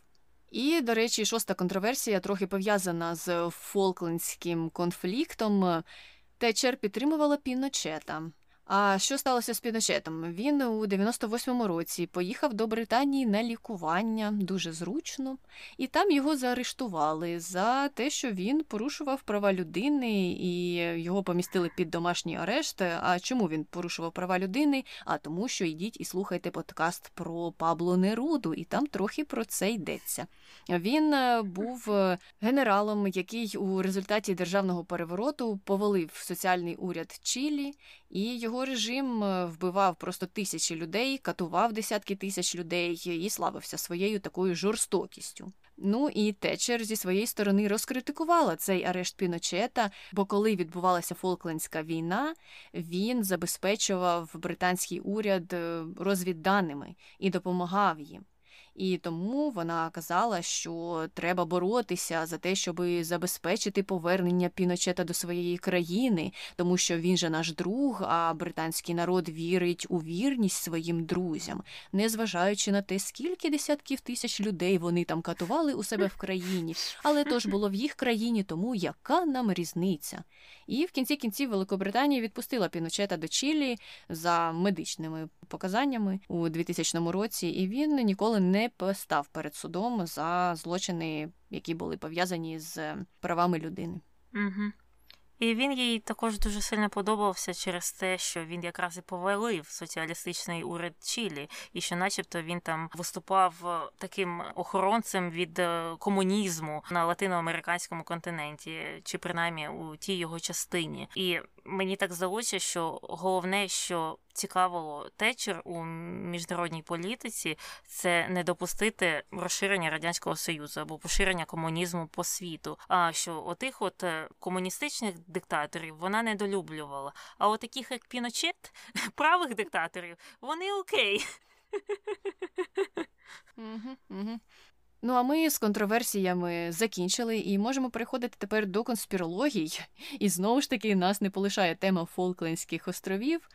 І, до речі, шоста контроверсія трохи пов'язана з Фолклендським конфліктом. Течер підтримувала Піночета. А що сталося з Піночетом? Він у 98-му році поїхав до Британії на лікування дуже зручно, і там його заарештували за те, що він порушував права людини, і його помістили під домашній арешт. А чому він порушував права людини? А тому, що йдіть і слухайте подкаст про Пабло Неруду, і там трохи про це йдеться. Він е, був е, генералом, який у результаті державного перевороту повалив соціальний уряд Чилі, і його режим е, вбивав просто тисячі людей, катував десятки тисяч людей і славився своєю такою жорстокістю. Ну і Течер зі своєї сторони розкритикувала цей арешт Піночета, бо коли відбувалася Фолклендська війна, він забезпечував британський уряд розвідданими і допомагав їм. І тому вона казала, що треба боротися за те, щоб забезпечити повернення Піночета до своєї країни, тому що він же наш друг, а британський народ вірить у вірність своїм друзям, незважаючи на те, скільки десятків тисяч людей вони там катували у себе в країні, але то ж було в їх країні, тому яка нам різниця? І в кінці кінців Великобританія відпустила Піночета до Чилі за медичними показаннями у 2000 році, і він ніколи не постав перед судом за злочини, які були пов'язані з правами людини. Угу. І він їй також дуже сильно подобався через те, що він якраз і повалив соціалістичний уряд Чилі, і що, начебто, він там виступав е, таким охоронцем від е, комунізму на латиноамериканському континенті, чи принаймні у тій його частині. І мені так здалося, що головне, що цікавило течер у міжнародній політиці, це не допустити розширення радянського союзу або поширення комунізму по світу. А що отих от е, комуністичних диктаторів вона недолюблювала. А от таких як Піночет, правих диктаторів, вони окей. Ну, а ми з контроверсіями закінчили і можемо переходити тепер до конспірологій. І знову ж таки нас не полишає тема Фолклендських островів.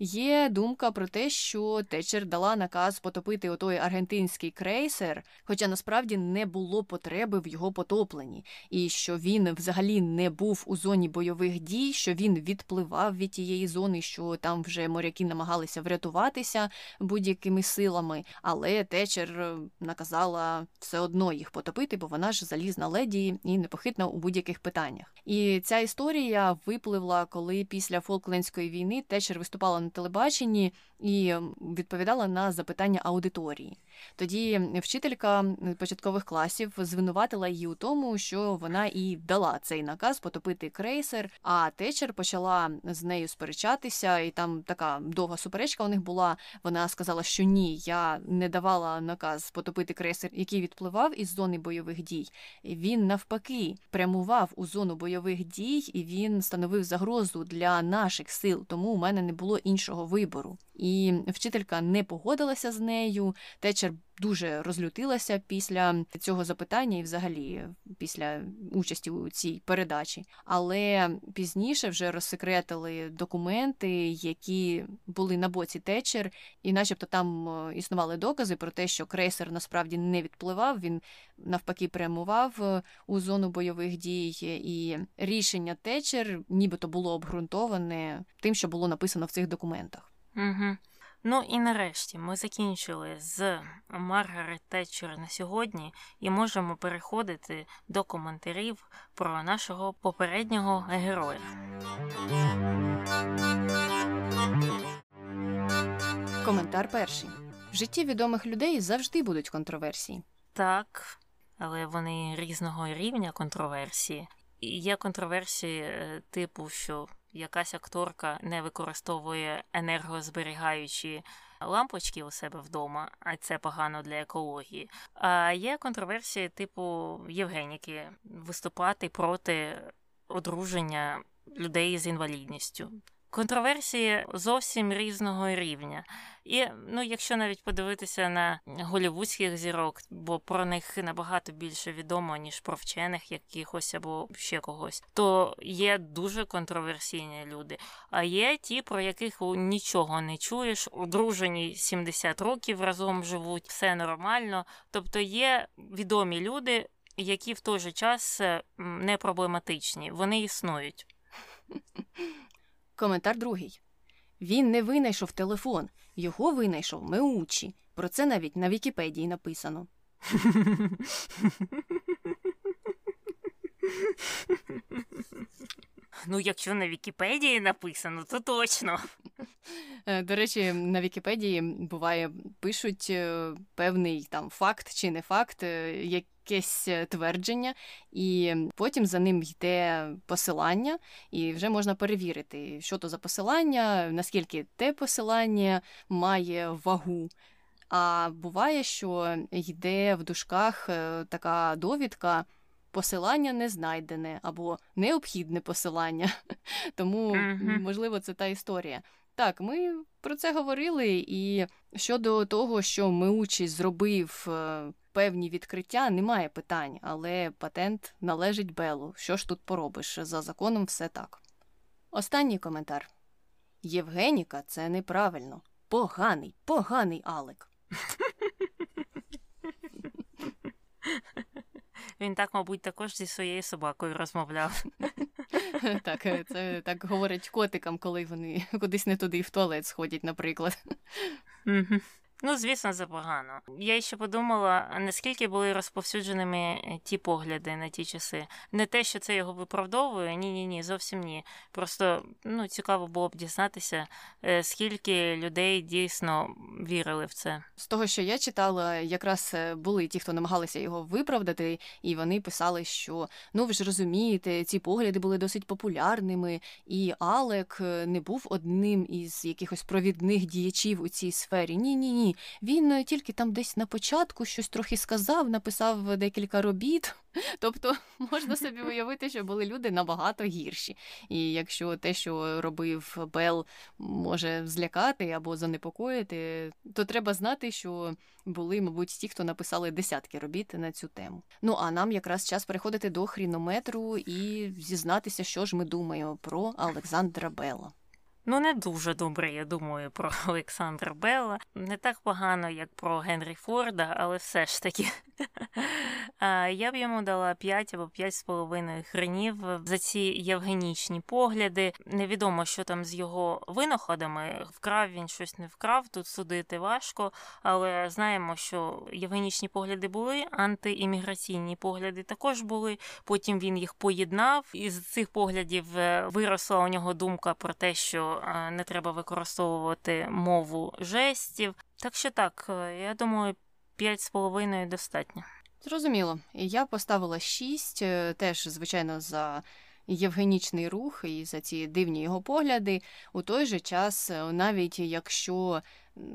Є думка про те, що Течер дала наказ потопити отой аргентинський крейсер, хоча насправді не було потреби в його потопленні, і що він взагалі не був у зоні бойових дій, що він відпливав від тієї зони, що там вже моряки намагалися врятуватися будь-якими силами, але Течер е, наказала все одно їх потопити, бо вона ж залізна леді і непохитна у будь-яких питаннях. І ця історія випливла, коли після Фолклендської війни Течер виступала телебаченні і відповідала на запитання аудиторії. Тоді вчителька початкових класів звинуватила її у тому, що вона і дала цей наказ потопити крейсер. А течер почала з нею сперечатися, і там така довга суперечка у них була. Вона сказала, що ні, я не давала наказ потопити крейсер, який відпливав із зони бойових дій. Він навпаки прямував у зону бойових дій, і він становив загрозу для наших сил. Тому у мене не було іншого вибору. І вчителька не погодилася з нею. Течер дуже розлютилася після цього запитання і, взагалі, після участі у цій передачі. Але пізніше вже розсекретили документи, які були на боці течер, і, начебто, там е, існували докази про те, що крейсер насправді не відпливав. Він навпаки прямував е, у зону бойових дій, і рішення течер, нібито було обґрунтоване тим, що було написано в цих документах. Угу. Ну і нарешті ми закінчили з Маргарет Тетчер на сьогодні і можемо переходити до коментарів про нашого попереднього героя. Коментар перший. В житті відомих людей завжди будуть контроверсії. Так, але вони різного рівня контроверсії. І Є контроверсії е, типу, що якась акторка не використовує енергозберігаючі лампочки у себе вдома, а це погано для екології. А є контроверсії типу Євгеніки виступати проти одруження людей з інвалідністю. Контроверсії зовсім різного рівня. І ну, якщо навіть подивитися на голівудських зірок, бо про них набагато більше відомо, ніж про вчених якихось або ще когось, то є дуже контроверсійні люди. А є ті, про яких нічого не чуєш, одружені 70 років разом живуть, все нормально. Тобто є відомі люди, які в той же час не проблематичні, вони існують. Коментар другий. Він не винайшов телефон, його винайшов Меучі. Про це навіть на Вікіпедії написано. Ну, якщо на Вікіпедії написано, то точно. Е, до речі, на Вікіпедії буває пишуть е, певний там факт чи не факт, е, якесь твердження, і потім за ним йде посилання, і вже можна перевірити, що то за посилання, наскільки те посилання має вагу. А буває, що йде в дужках така довідка посилання не знайдене або необхідне посилання. Тому, mm-hmm. можливо, це та історія. Так, ми про це говорили, і щодо того, що Меучі зробив е, певні відкриття, немає питань, але патент належить Белу. Що ж тут поробиш? За законом все так. Останній коментар. Євгеніка це неправильно. Поганий, поганий Алек. Він так, мабуть, також зі своєю собакою розмовляв. Так, е, це так говорять котикам, коли вони кудись не туди в туалет сходять, наприклад. Ну, звісно, запогано. Я ще подумала, наскільки були розповсюдженими е, ті погляди на ті часи. Не те, що це його виправдовує, ні, ні, ні, зовсім ні. Просто ну, цікаво було б дізнатися, е, скільки людей дійсно вірили в це. З того, що я читала, якраз е, були ті, хто намагалися його виправдати, і вони писали, що ну ви ж розумієте, ці погляди були досить популярними, і Алек не був одним із якихось провідних діячів у цій сфері. Ні, ні, ні. Він е, тільки там десь на початку щось трохи сказав, написав декілька робіт. Тобто можна собі уявити, що були люди набагато гірші. І якщо те, що робив Бел, може злякати або занепокоїти, то треба знати, що були, мабуть, ті, хто написали десятки робіт на цю тему. Ну а нам якраз час переходити до хрінометру і зізнатися, що ж ми думаємо про Олександра Бела. Ну, не дуже добре, я думаю, про Олександра Белла. Не так погано, як про Генрі Форда, але все ж таки. Я б йому дала 5 або 5,5 хренів за ці євгенічні погляди. Невідомо, що там з його винаходами. Вкрав він щось не вкрав, тут судити важко, але знаємо, що євгенічні погляди були, антиімміграційні погляди також були. Потім він їх поєднав. Із цих поглядів е, виросла у нього думка про те, що не треба використовувати мову жестів. Так що так, е, я думаю, п'ять з половиною достатньо. Зрозуміло. Я поставила шість, е, теж, звичайно, за євгенічний рух і за ці дивні його погляди. У той же час, е, навіть якщо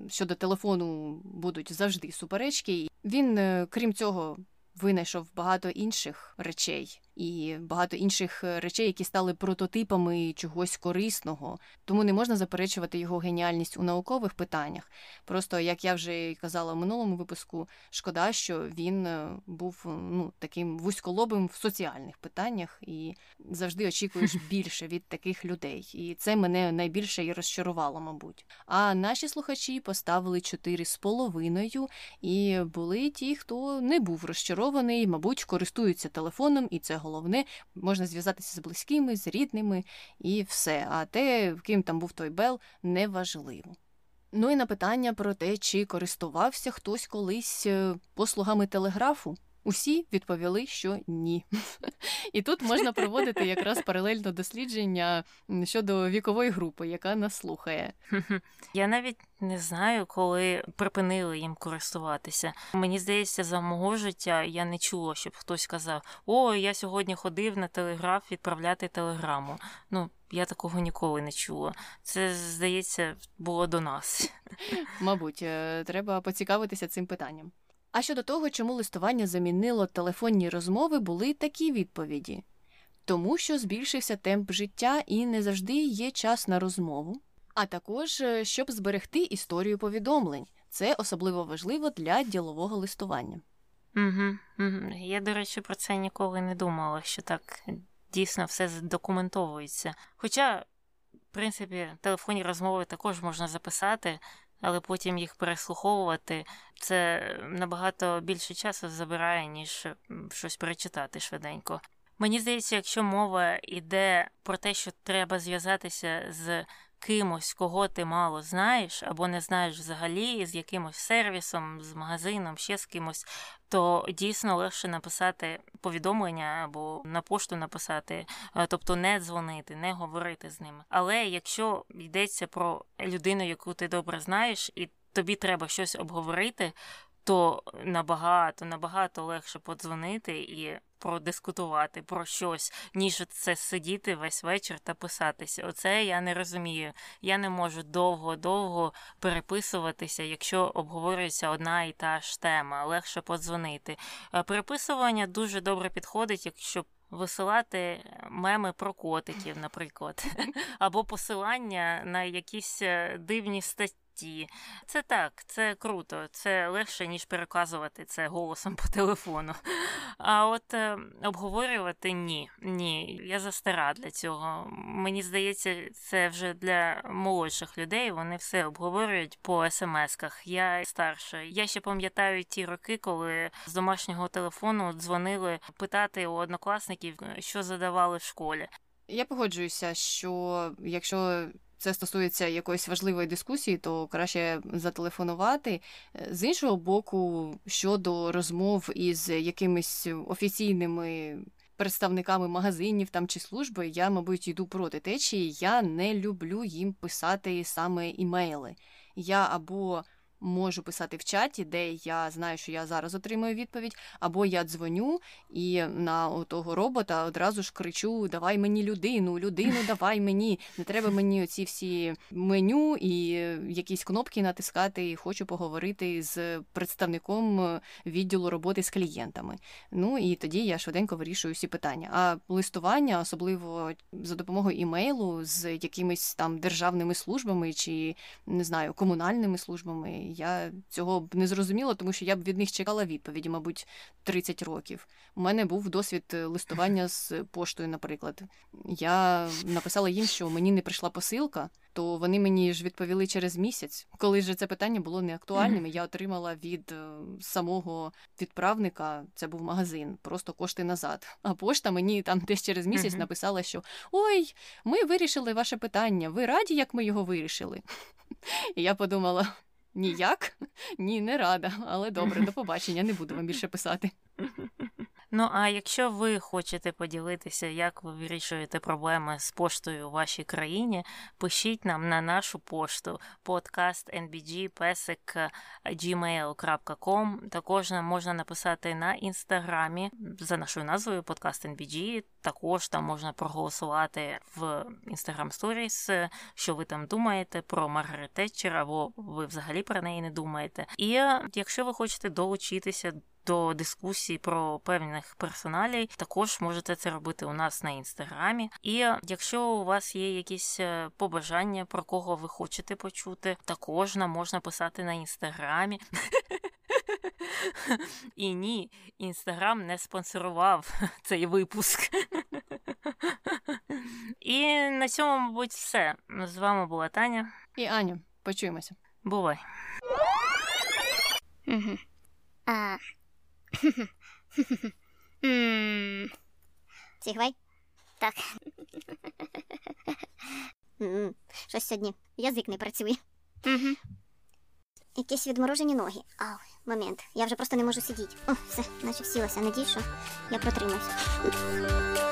щодо телефону будуть завжди суперечки, він, е, крім цього, винайшов багато інших речей і багато інших е, речей, які стали прототипами чогось корисного. Тому не можна заперечувати його геніальність у наукових питаннях. Просто, як я вже казала в минулому випуску, шкода, що він е, був ну, таким вузьколобим в соціальних питаннях і завжди очікуєш більше від таких людей. І це мене найбільше і розчарувало, мабуть. А наші слухачі поставили чотири з половиною, і були ті, хто не був розчарований, мабуть, користуються телефоном, і це головне, можна зв'язатися з близькими, з рідними і все. А те, ким там був той Бел, неважливо. Ну і на питання про те, чи користувався хтось колись е, послугами телеграфу. Усі відповіли, що ні. І тут можна проводити якраз паралельно дослідження щодо вікової групи, яка нас слухає. Я навіть не знаю, коли припинили їм користуватися. Мені здається, за мого життя я не чула, щоб хтось казав: О, я сьогодні ходив на телеграф відправляти телеграму. Ну, я такого ніколи не чула. Це, здається, було до нас. Мабуть, е, треба поцікавитися цим питанням. А щодо того, чому листування замінило телефонні розмови, були такі відповіді тому що збільшився темп життя і не завжди є час на розмову, а також е, щоб зберегти історію повідомлень. Це особливо важливо для ділового листування. Угу, угу. Я, до речі, про це ніколи не думала, що так дійсно все задокументовується. Хоча, в принципі, телефонні розмови також можна записати, але потім їх переслуховувати це набагато більше часу забирає, ніж щось перечитати швиденько. Мені здається, якщо мова йде про те, що треба зв'язатися з кимось, кого ти мало знаєш, або не знаєш взагалі, з якимось сервісом, з магазином, ще з кимось, то дійсно легше написати повідомлення або на пошту написати, е, тобто не дзвонити, не говорити з ними. Але якщо йдеться про людину, яку ти добре знаєш, і тобі треба щось обговорити, то набагато набагато легше подзвонити і продискутувати про щось, ніж це сидіти весь вечір та писатися. Оце я не розумію. Я не можу довго-довго переписуватися, якщо обговорюється одна і та ж тема. Легше подзвонити. Переписування дуже добре підходить, якщо. Висилати меми про котиків, наприклад, або посилання на якісь е, дивні статті житті. Це так, це круто, це легше, ніж переказувати це голосом по телефону. А от е, обговорювати ні. Ні. Я застара для цього. Мені здається, це вже для молодших людей. Вони все обговорюють по смс-ках. Я старша. Я ще пам'ятаю ті роки, коли з домашнього телефону дзвонили питати у однокласників, що задавали в школі. Я погоджуюся, що якщо це стосується якоїсь важливої дискусії, то краще зателефонувати. З іншого боку, щодо розмов із якимись офіційними представниками магазинів там чи служби, я, мабуть, йду проти течії. Я не люблю їм писати саме імейли. Я або можу писати в чаті, де я знаю, що я зараз отримую відповідь, або я дзвоню і на того робота одразу ж кричу: Давай мені людину, людину, давай мені. Не треба мені оці всі меню і якісь кнопки натискати. і Хочу поговорити з представником відділу роботи з клієнтами. Ну і тоді я швиденько вирішую всі питання. А листування, особливо за допомогою імейлу, з якимись там державними службами чи не знаю, комунальними службами я цього б не зрозуміла, тому що я б від них чекала відповіді, мабуть, 30 років. У мене був досвід е, листування з поштою, наприклад. Я написала їм, що мені не прийшла посилка, то вони мені ж відповіли через місяць. Коли ж це питання було не актуальним, я отримала від е, самого відправника, це був магазин, просто кошти назад. А пошта мені там десь через місяць написала, що ой, ми вирішили ваше питання. Ви раді, як ми його вирішили? І я подумала, Ніяк? Ні, не рада, але добре, до побачення, не буду вам більше писати. Ну а якщо ви хочете поділитися, як ви вирішуєте проблеми з поштою у вашій країні, пишіть нам на нашу пошту podcastnbg.gmail.com. Також нам можна написати на інстаграмі за нашою назвою Podcast NBG. Також там можна проголосувати в Instagram Stories, що ви там думаєте про Маргарет Тетчер, або ви взагалі про неї не думаєте. І якщо ви хочете долучитися до дискусії про певних персоналій, також можете це робити у нас на інстаграмі. І якщо у вас є якісь е, побажання, про кого ви хочете почути, також нам можна писати на інстаграмі. І ні, інстаграм не спонсорував цей випуск. І на цьому, мабуть, все. З вами була Таня і Аня. Почуємося. Бувай. Угу. А... Сігвей? Так. Щось сьогодні язик не працює. Угу. Якісь відморожені ноги. Ау, момент. Я вже просто не можу сидіти. О, все, наче всілася. Надію, що я протримаюсь.